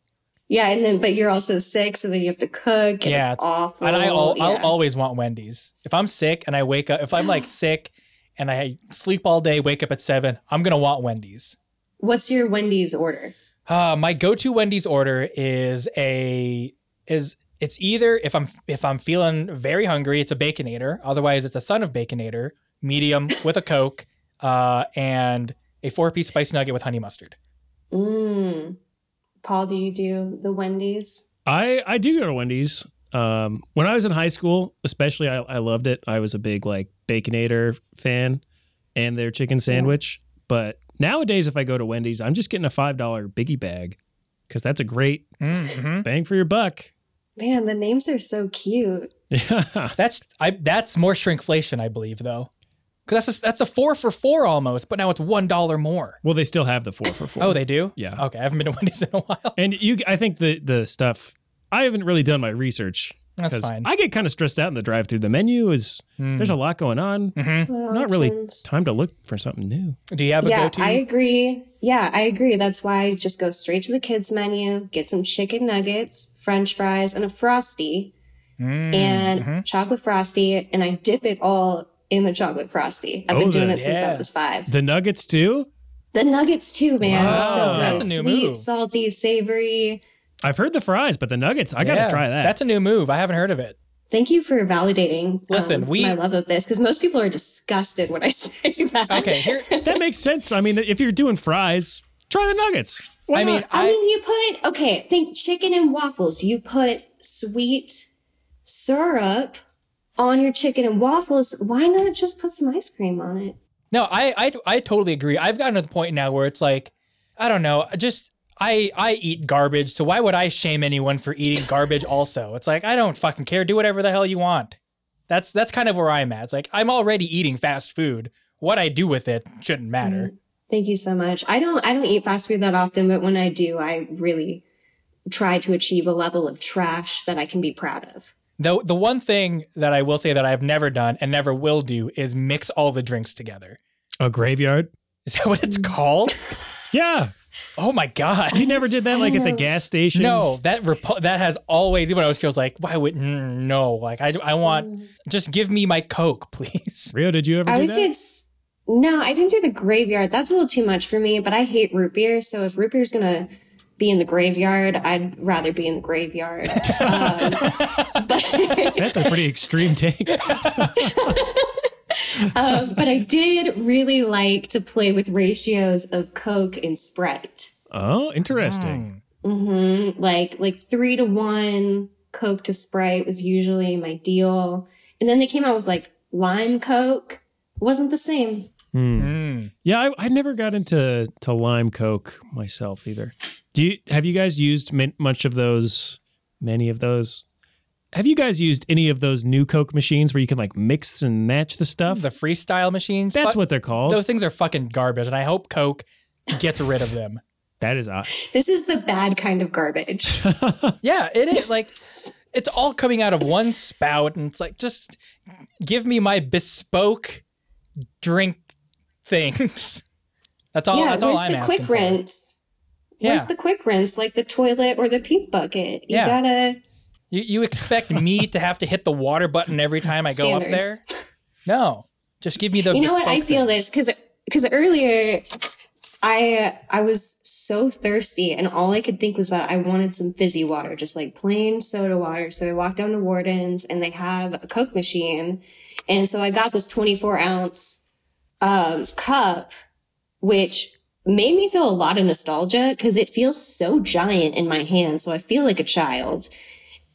Yeah, and then but you're also sick, so then you have to cook, and Yeah, it's, awful. and I, al- yeah. I'll always want Wendy's. If I'm sick and I wake up, if I'm like sick and I sleep all day, wake up at seven, I'm going to want Wendy's. What's your Wendy's order? Uh, my go-to Wendy's order is a is it's either if I'm if I'm feeling very hungry, it's a baconator. Otherwise, it's a son of baconator, medium with a coke, uh, and a four-piece spice nugget with honey mustard. Mm. Paul, do you do the Wendy's? I I do go to Wendy's. Um, when I was in high school, especially, I, I loved it. I was a big like Baconator fan and their chicken sandwich. But nowadays, if I go to Wendy's, I'm just getting a five dollar biggie bag because that's a great Mm-hmm. bang for your buck. Man, the names are so cute. Yeah, That's I that's more shrinkflation, I believe, though, because that's a, that's a four for four almost, but now it's one dollar more. well, they still have the four for four. Oh, they do. Yeah. Okay, I haven't been to Wendy's in a while. and you, I think the the stuff. I haven't really done my research. That's 'cause fine. I get kind of stressed out in the drive through. The menu is Mm. there's a lot going on. Mhm. Not really Options. time to look for something new. Do you have a Yeah, go-to? I agree. Yeah, I agree. That's why I just go straight to the kids menu, get some chicken nuggets, french fries, and a frosty, Mm, and mhm. chocolate frosty, and I dip it all in the chocolate frosty. I've Oh, been doing the- it since yeah. I was five. The nuggets too. The nuggets too, man. Wow, so good. that's a new Sweet, move. salty, savory. I've heard the fries, but the nuggets, I gotta try that. That's a new move. I haven't heard of it. Thank you for validating. Listen, um, we- my love of this because most people are disgusted when I say that. Okay, here. that makes sense. I mean, if you're doing fries, try the nuggets. Why I mean. I, I mean, you put okay. Think chicken and waffles. You put sweet syrup on your chicken and waffles. Why not just put some ice cream on it? No, I, I I totally agree. I've gotten to the point now where it's like, I don't know, just I I eat garbage, so why would I shame anyone for eating garbage also? It's like I don't fucking care. Do whatever the hell you want. That's that's kind of where I'm at. It's like I'm already eating fast food. What I do with it shouldn't matter. Mm, thank you so much. I don't I don't eat fast food that often, but when I do, I really try to achieve a level of trash that I can be proud of. Though the one thing that I will say that I've never done and never will do is mix all the drinks together. a graveyard. Is that what it's called? Yeah, Oh my god. you never did that like at the gas station. No, that repu- that has always even when I was kid, I was like, why would mm, no? Like I I want just give me my Coke, please. Rio, did you ever I do always that? did. s- No, I didn't do the graveyard. That's a little too much for me. But I hate root beer. So if root beer's gonna be in the graveyard, I'd rather be in the graveyard. um, but That's a pretty extreme take. um, but I did really like to play with ratios of Coke and Sprite. Oh, interesting. hmm Like like three to one Coke to Sprite was usually my deal. And then they came out with like lime Coke. Wasn't the same. Hmm. Mm. Yeah, I, I never got into to lime coke myself either. Do you have you guys used min- much of those? Many of those. Have you guys used any of those new Coke machines where you can like mix and match the stuff? The freestyle machines. That's fu- what they're called. Those things are fucking garbage, and I hope Coke gets rid of them. that is odd. This is the bad kind of garbage. Yeah, it is like it's all coming out of one spout, and it's like just give me my bespoke drink things. That's all. yeah, that's all where's I'm the asking quick for. rinse? Yeah. Where's the quick rinse, like the toilet or the puke bucket? You Yeah. gotta You, you expect me to have to hit the water button every time I go up there? No. Just give me the. you know what? I feel thing. this because because earlier I I was so thirsty and all I could think was that I wanted some fizzy water, just like plain soda water. So I walked down to Worden's and they have a Coke machine, and so I got this 24 ounce um, cup, which made me feel a lot of nostalgia because it feels so giant in my hand. So I feel like a child,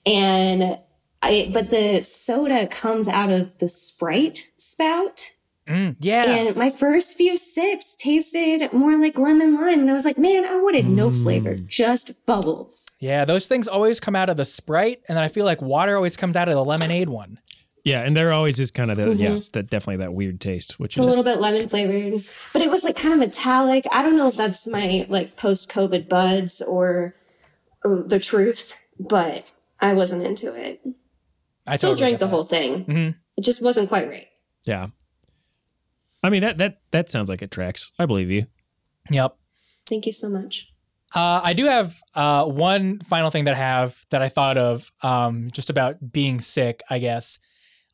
and I but the soda comes out of the Sprite spout. Mm, yeah. And my first few sips tasted more like lemon lime. And I was like, man, I wanted no flavor, just bubbles. yeah, those things always come out of the Sprite, and then I feel like water always comes out of the lemonade one. Yeah, and there always is kind of the yeah, that definitely that weird taste, which It's a little bit lemon flavored, but it was like kind of metallic. I don't know if that's my like post COVID buds or, or the truth, but I wasn't into it. I Still totally drank the whole thing. Mhm. It just wasn't quite right. yeah. I mean that that that sounds like it tracks. I believe you. Yep. Thank you so much. Uh, I do have uh, one final thing that I have that I thought of um, just about being sick, I guess.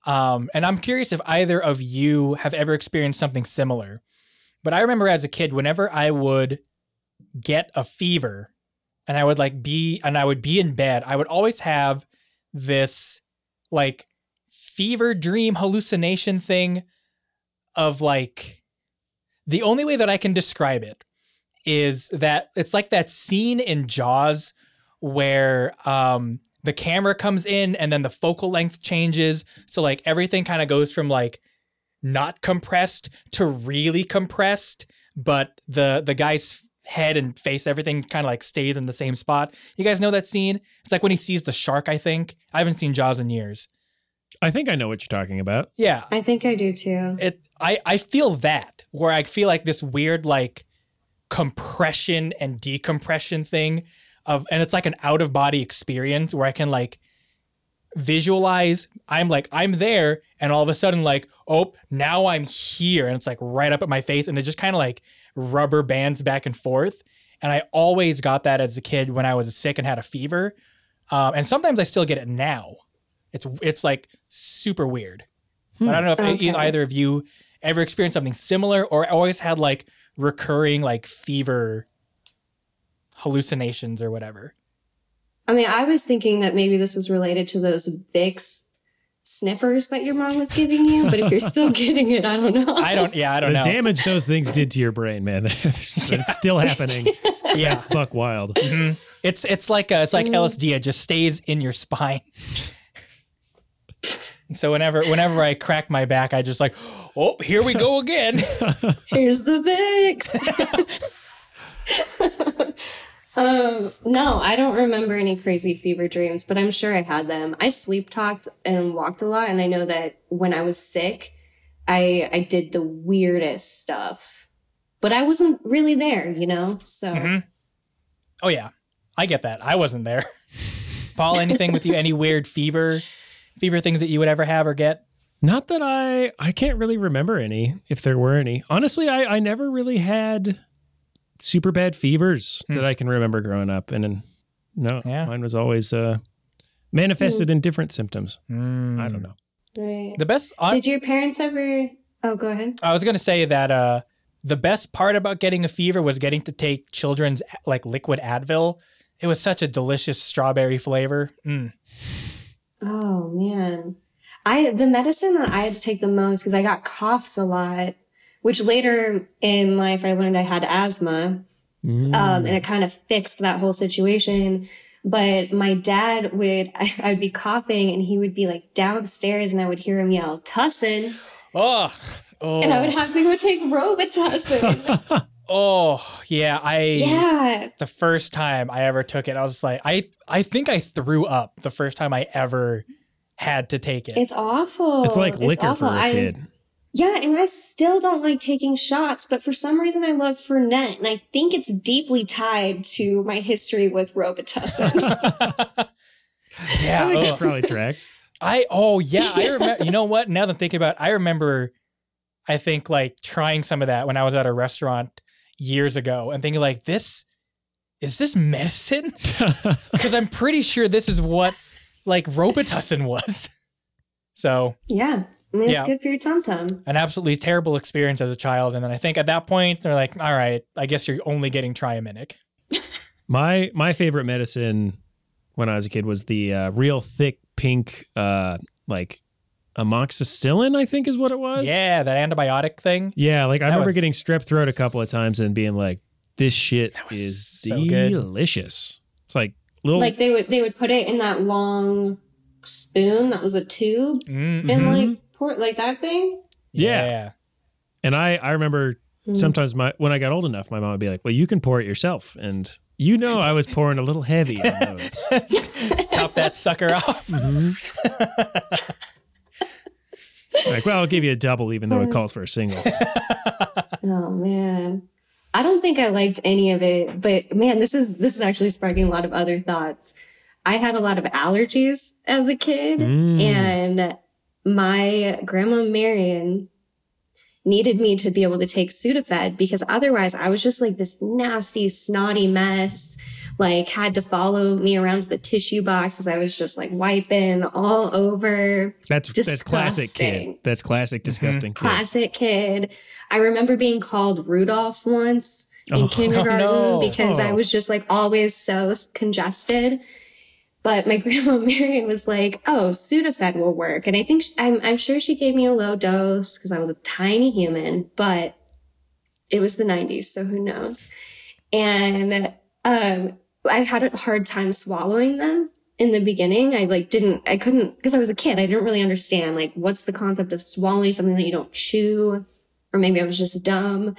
Um, and I'm curious if either of you have ever experienced something similar. But I remember as a kid, whenever I would get a fever and I would like be, and I would be in bed, I would always have this like fever dream hallucination thing of like, the only way that I can describe it is that it's like that scene in Jaws where um the camera comes in and then the focal length changes so like everything kind of goes from like not compressed to really compressed but the the guy's head and face everything kind of like stays in the same spot. You guys know that scene? It's like when he sees the shark, I think. I haven't seen Jaws in years. I think I know what you're talking about. Yeah. I think I do too. it I I feel that where I feel like this weird like compression and decompression thing of and it's like an out of body experience where I can like visualize I'm like I'm there and all of a sudden like oh now I'm here and it's like right up at my face and it just kind of like rubber bands back and forth and I always got that as a kid when I was sick and had a fever um, and sometimes I still get it now it's it's like super weird but I don't know if Okay. either of you ever experienced something similar or always had like recurring like fever hallucinations or whatever. I mean, I was thinking that maybe this was related to those Vicks sniffers that your mom was giving you, but if you're still getting it, I don't know. I don't. Yeah, I don't know. the know. damage those things did to your brain, man. it's, it's still happening. Yeah, fuck wild. it's it's like uh it's like LSD. It just stays in your spine. so whenever whenever I crack my back, I just like, oh, here we go again. Here's the Vicks. Um, no, I don't remember any crazy fever dreams, but I'm sure I had them. I sleep talked and walked a lot, and I know that when I was sick, I I did the weirdest stuff, but I wasn't really there, you know. So Mhm. oh yeah, I get that. I wasn't there. Paul, anything with you? Any weird fever fever things that you would ever have or get? Not that I I can't really remember any, if there were any. Honestly, I I never really had super bad fevers Hmm. that I can remember growing up, and then no, Yeah. mine was always uh manifested in different symptoms. I Mm. don't know. right. The best. I- Did your parents ever? Oh, go ahead. I was gonna say that uh, the best part about getting a fever was getting to take children's like liquid Advil. It was such a delicious strawberry flavor. Mm. Oh man. I the medicine that I had to take the most because I got coughs a lot, which later in life I learned I had asthma. Mm. Um, and it kind of fixed that whole situation. But my dad would I'd be coughing and he would be like downstairs and I would hear him yell, Tussin. Oh, oh, And I would have to go take Robitussin. oh, yeah. I yeah. the first time I ever took it, I was like, I I think I threw up the first time I ever had to take it. It's awful. it's like liquor awful. for a kid. Yeah, and I still don't like taking shots, but for some reason I love Fernet, and I think it's deeply tied to my history with Robitussin. yeah. I think ugh. Oh. that probably tracks. I oh yeah, I remember. you know what? Now that I'm thinking about, it, I remember. I think like trying some of that when I was at a restaurant years ago and thinking like, this is this medicine? Because I'm pretty sure this is what like Robitussin was. So yeah. I mean, it's Yeah. good for your tum tum. An absolutely terrible experience as a child. And then I think at that point, they're like, all right, I guess you're only getting Triaminic. My my favorite medicine when I was a kid was the uh, real thick pink, uh, like amoxicillin. I think is what it was. Yeah, that antibiotic thing. yeah. Like I That remember was- getting strep throat a couple of times and being like, "This shit was is so good. delicious." It's like little. Like they would they would put it in that long spoon that was a tube Mm, and like pour like that thing. Yeah. yeah. and I I remember Mm. sometimes my when I got old enough, my mom would be like, "Well, you can pour it yourself," and you know I was pouring a little heavy on those. Top that sucker off. like, well, I'll give you a double, even though it calls for a single. Oh man. I don't think I liked any of it, but man, this is this is actually sparking a lot of other thoughts. I had a lot of allergies as a kid Mm. and my grandma Marion needed me to be able to take Sudafed because otherwise I was just like this nasty, snotty mess. Like had to follow me around to the tissue box as I was just like wiping all over. That's that's classic kid. That's classic disgusting kid. Classic kid. I remember being called Rudolph once in Oh, kindergarten no. because I Oh. was just like always so congested. But my grandma Marion was like, "Oh, Sudafed will work," and I think sh I'm I'm sure she gave me a low dose because I was a tiny human, but it was the 90s, so who knows? And um, I had a hard time swallowing them in the beginning. I like didn't, I couldn't, because I was a kid. I didn't really understand like what's the concept of swallowing something that you don't chew, or maybe I was just dumb.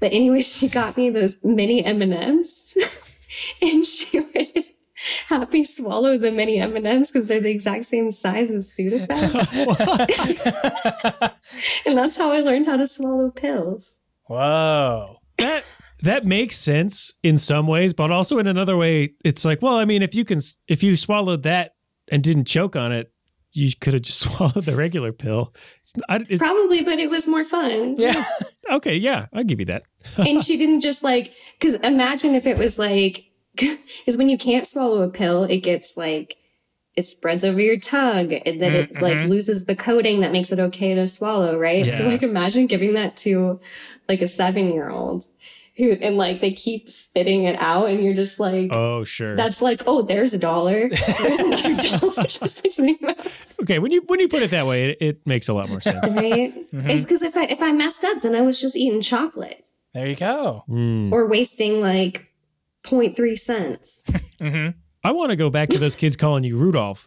But anyway, she got me those mini M and M's, and she would have me swallow the mini M and M's because they're the exact same size as Sudafed, and that's how I learned how to swallow pills. Whoa. that that makes sense in some ways, but also in another way, it's like, well, I mean, if you can, if you swallowed that and didn't choke on it, you could have just swallowed the regular pill. It's, I, it's, Probably, but it was more fun. Yeah. okay, yeah, I'll give you that. and she didn't just like because imagine if it was like because when you can't swallow a pill it gets like it spreads over your tongue and then it like loses the coating that makes it okay to swallow right so like imagine giving that to like a seven year old who and like they keep spitting it out and you're just like Oh, sure. that's like oh there's a dollar there's another dollar just like okay, when you when you put it that way, it, it makes a lot more sense. right it's because if i if i messed up then i was just eating chocolate There you go. Mm. or wasting like 0.3 cents hmm I want to go back to those kids calling you Rudolph.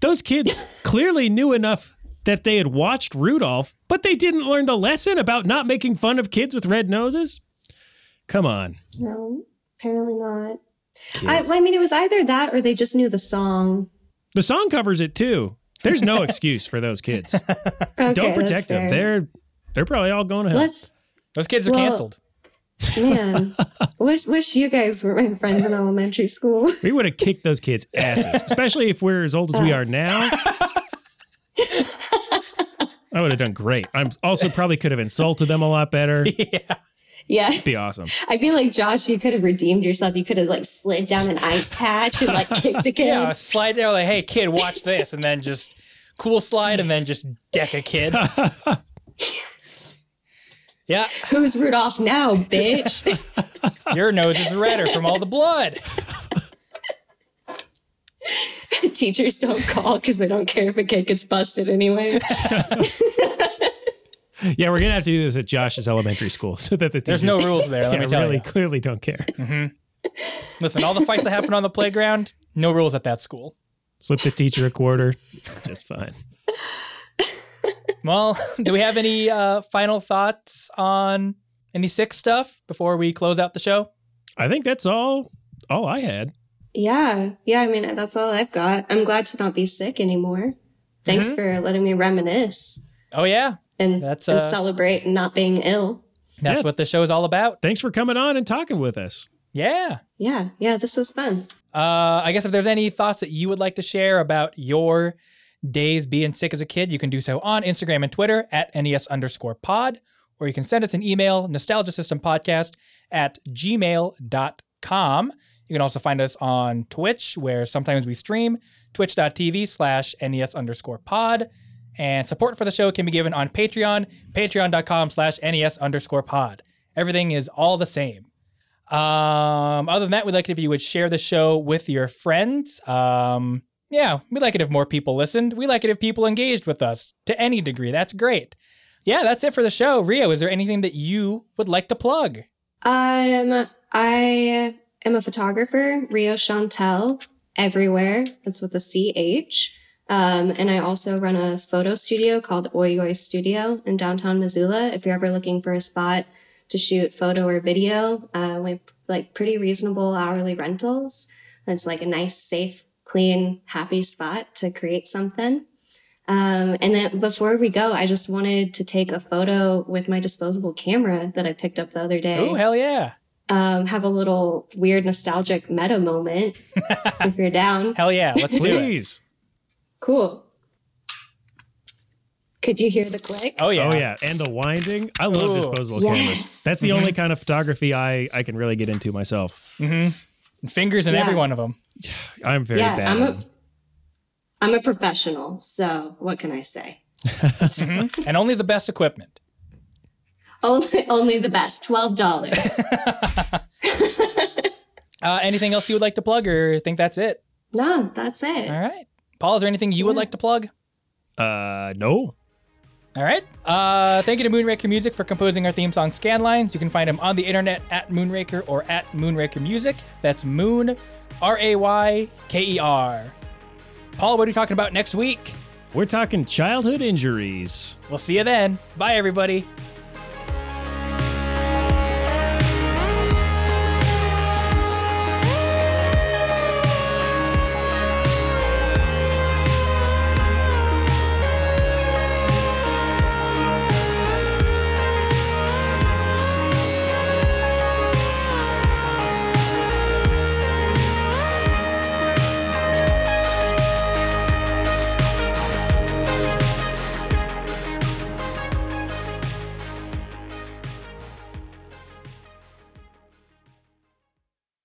Those kids clearly knew enough that they had watched Rudolph, but they didn't learn the lesson about not making fun of kids with red noses. Come on, No, apparently not. I, I mean, it was either that or they just knew the song. the song covers it too. There's no excuse for those kids. Okay, Don't protect them. They're they're probably all going to hell. Let's, Those kids are Well- canceled. Man, wish wish you guys were my friends in elementary school. we would have kicked those kids' asses, especially if we're as old as we oh. are now. I would have done great. I'm also probably could have insulted them a lot better. yeah. yeah, Be awesome. I feel like Josh, you could have redeemed yourself. You could have like slid down an ice patch and like kicked a kid. Yeah. Slide there, like, hey, kid, watch this. And then just cool slide and then just deck a kid. Yeah. Who's Rudolph now, bitch? Your nose is redder from all the blood. Teachers don't call because they don't care if a kid gets busted anyway. Yeah, we're gonna have to do this at Josh's elementary school so that the There's teachers no rules there. Let yeah, me tell really you. clearly don't care. Mm-hmm. Listen, all the fights that happen on the playground, no rules at that school. Slip the teacher a quarter, it's just fine. Well, do we have any uh, final thoughts on any sick stuff before we close out the show? I think that's all. All I had. yeah, yeah. I mean, that's all I've got. I'm glad to not be sick anymore. Thanks Mm-hmm. for letting me reminisce Oh yeah, and, That's, and uh, celebrate not being ill. that's Yeah. what the show is all about. Thanks for coming on and talking with us. Yeah. Yeah, yeah. This was fun. Uh, I guess if there's any thoughts that you would like to share about your days being sick as a kid, you can do so on Instagram and Twitter at NES underscore pod, or you can send us an email, nostalgia system podcast at gmail.com. You can also find us on Twitch, where sometimes we stream, twitch.tv slash NES underscore pod. And support for the show can be given on Patreon, patreon.com slash NES underscore pod. Everything is all the same. Um, other than that, we'd like it if you would share the show with your friends. Um, yeah, we like it if more people listened. We like it if people engaged with us to any degree. That's great. Yeah, that's it for the show. Rio, is there anything that you would like to plug? Um, I am a photographer, Rio Chantel, everywhere. That's with a CH. Um, and I also run a photo studio called Oi Oi Studio in downtown Missoula. If you're ever looking for a spot to shoot photo or video, uh, we like pretty reasonable hourly rentals. It's like a nice, safe, clean, happy spot to create something. Um, and then before we go, I just wanted to take a photo with my disposable camera that I picked up the other day. Oh, hell yeah. Um, have a little weird nostalgic meta moment if you're down. Hell yeah. Let's do it. Please. Cool. Could you hear the click? Oh, yeah. Oh yeah, and the winding. I love Ooh. disposable Yes. cameras. That's the only kind of photography I I can really get into myself. Mm-hmm. Fingers in Yeah. every one of them. I'm very yeah, bad. I'm at a, them. I'm a professional, so what can I say? Mhm. And only the best equipment. Only, only the best. Twelve dollars. Uh, anything else you would like to plug or think that's it? no, that's it. All right. Paul, is there anything you would like to plug? Uh, no. All right. Uh, thank you to Moonrayker Music for composing our theme song Scanlines. You can find him on the internet at Moonrayker or at Moonrayker Music. That's Moon, R A Y K E R. Paul, what are we talking about next week? We're talking childhood injuries. We'll see you then. Bye, everybody.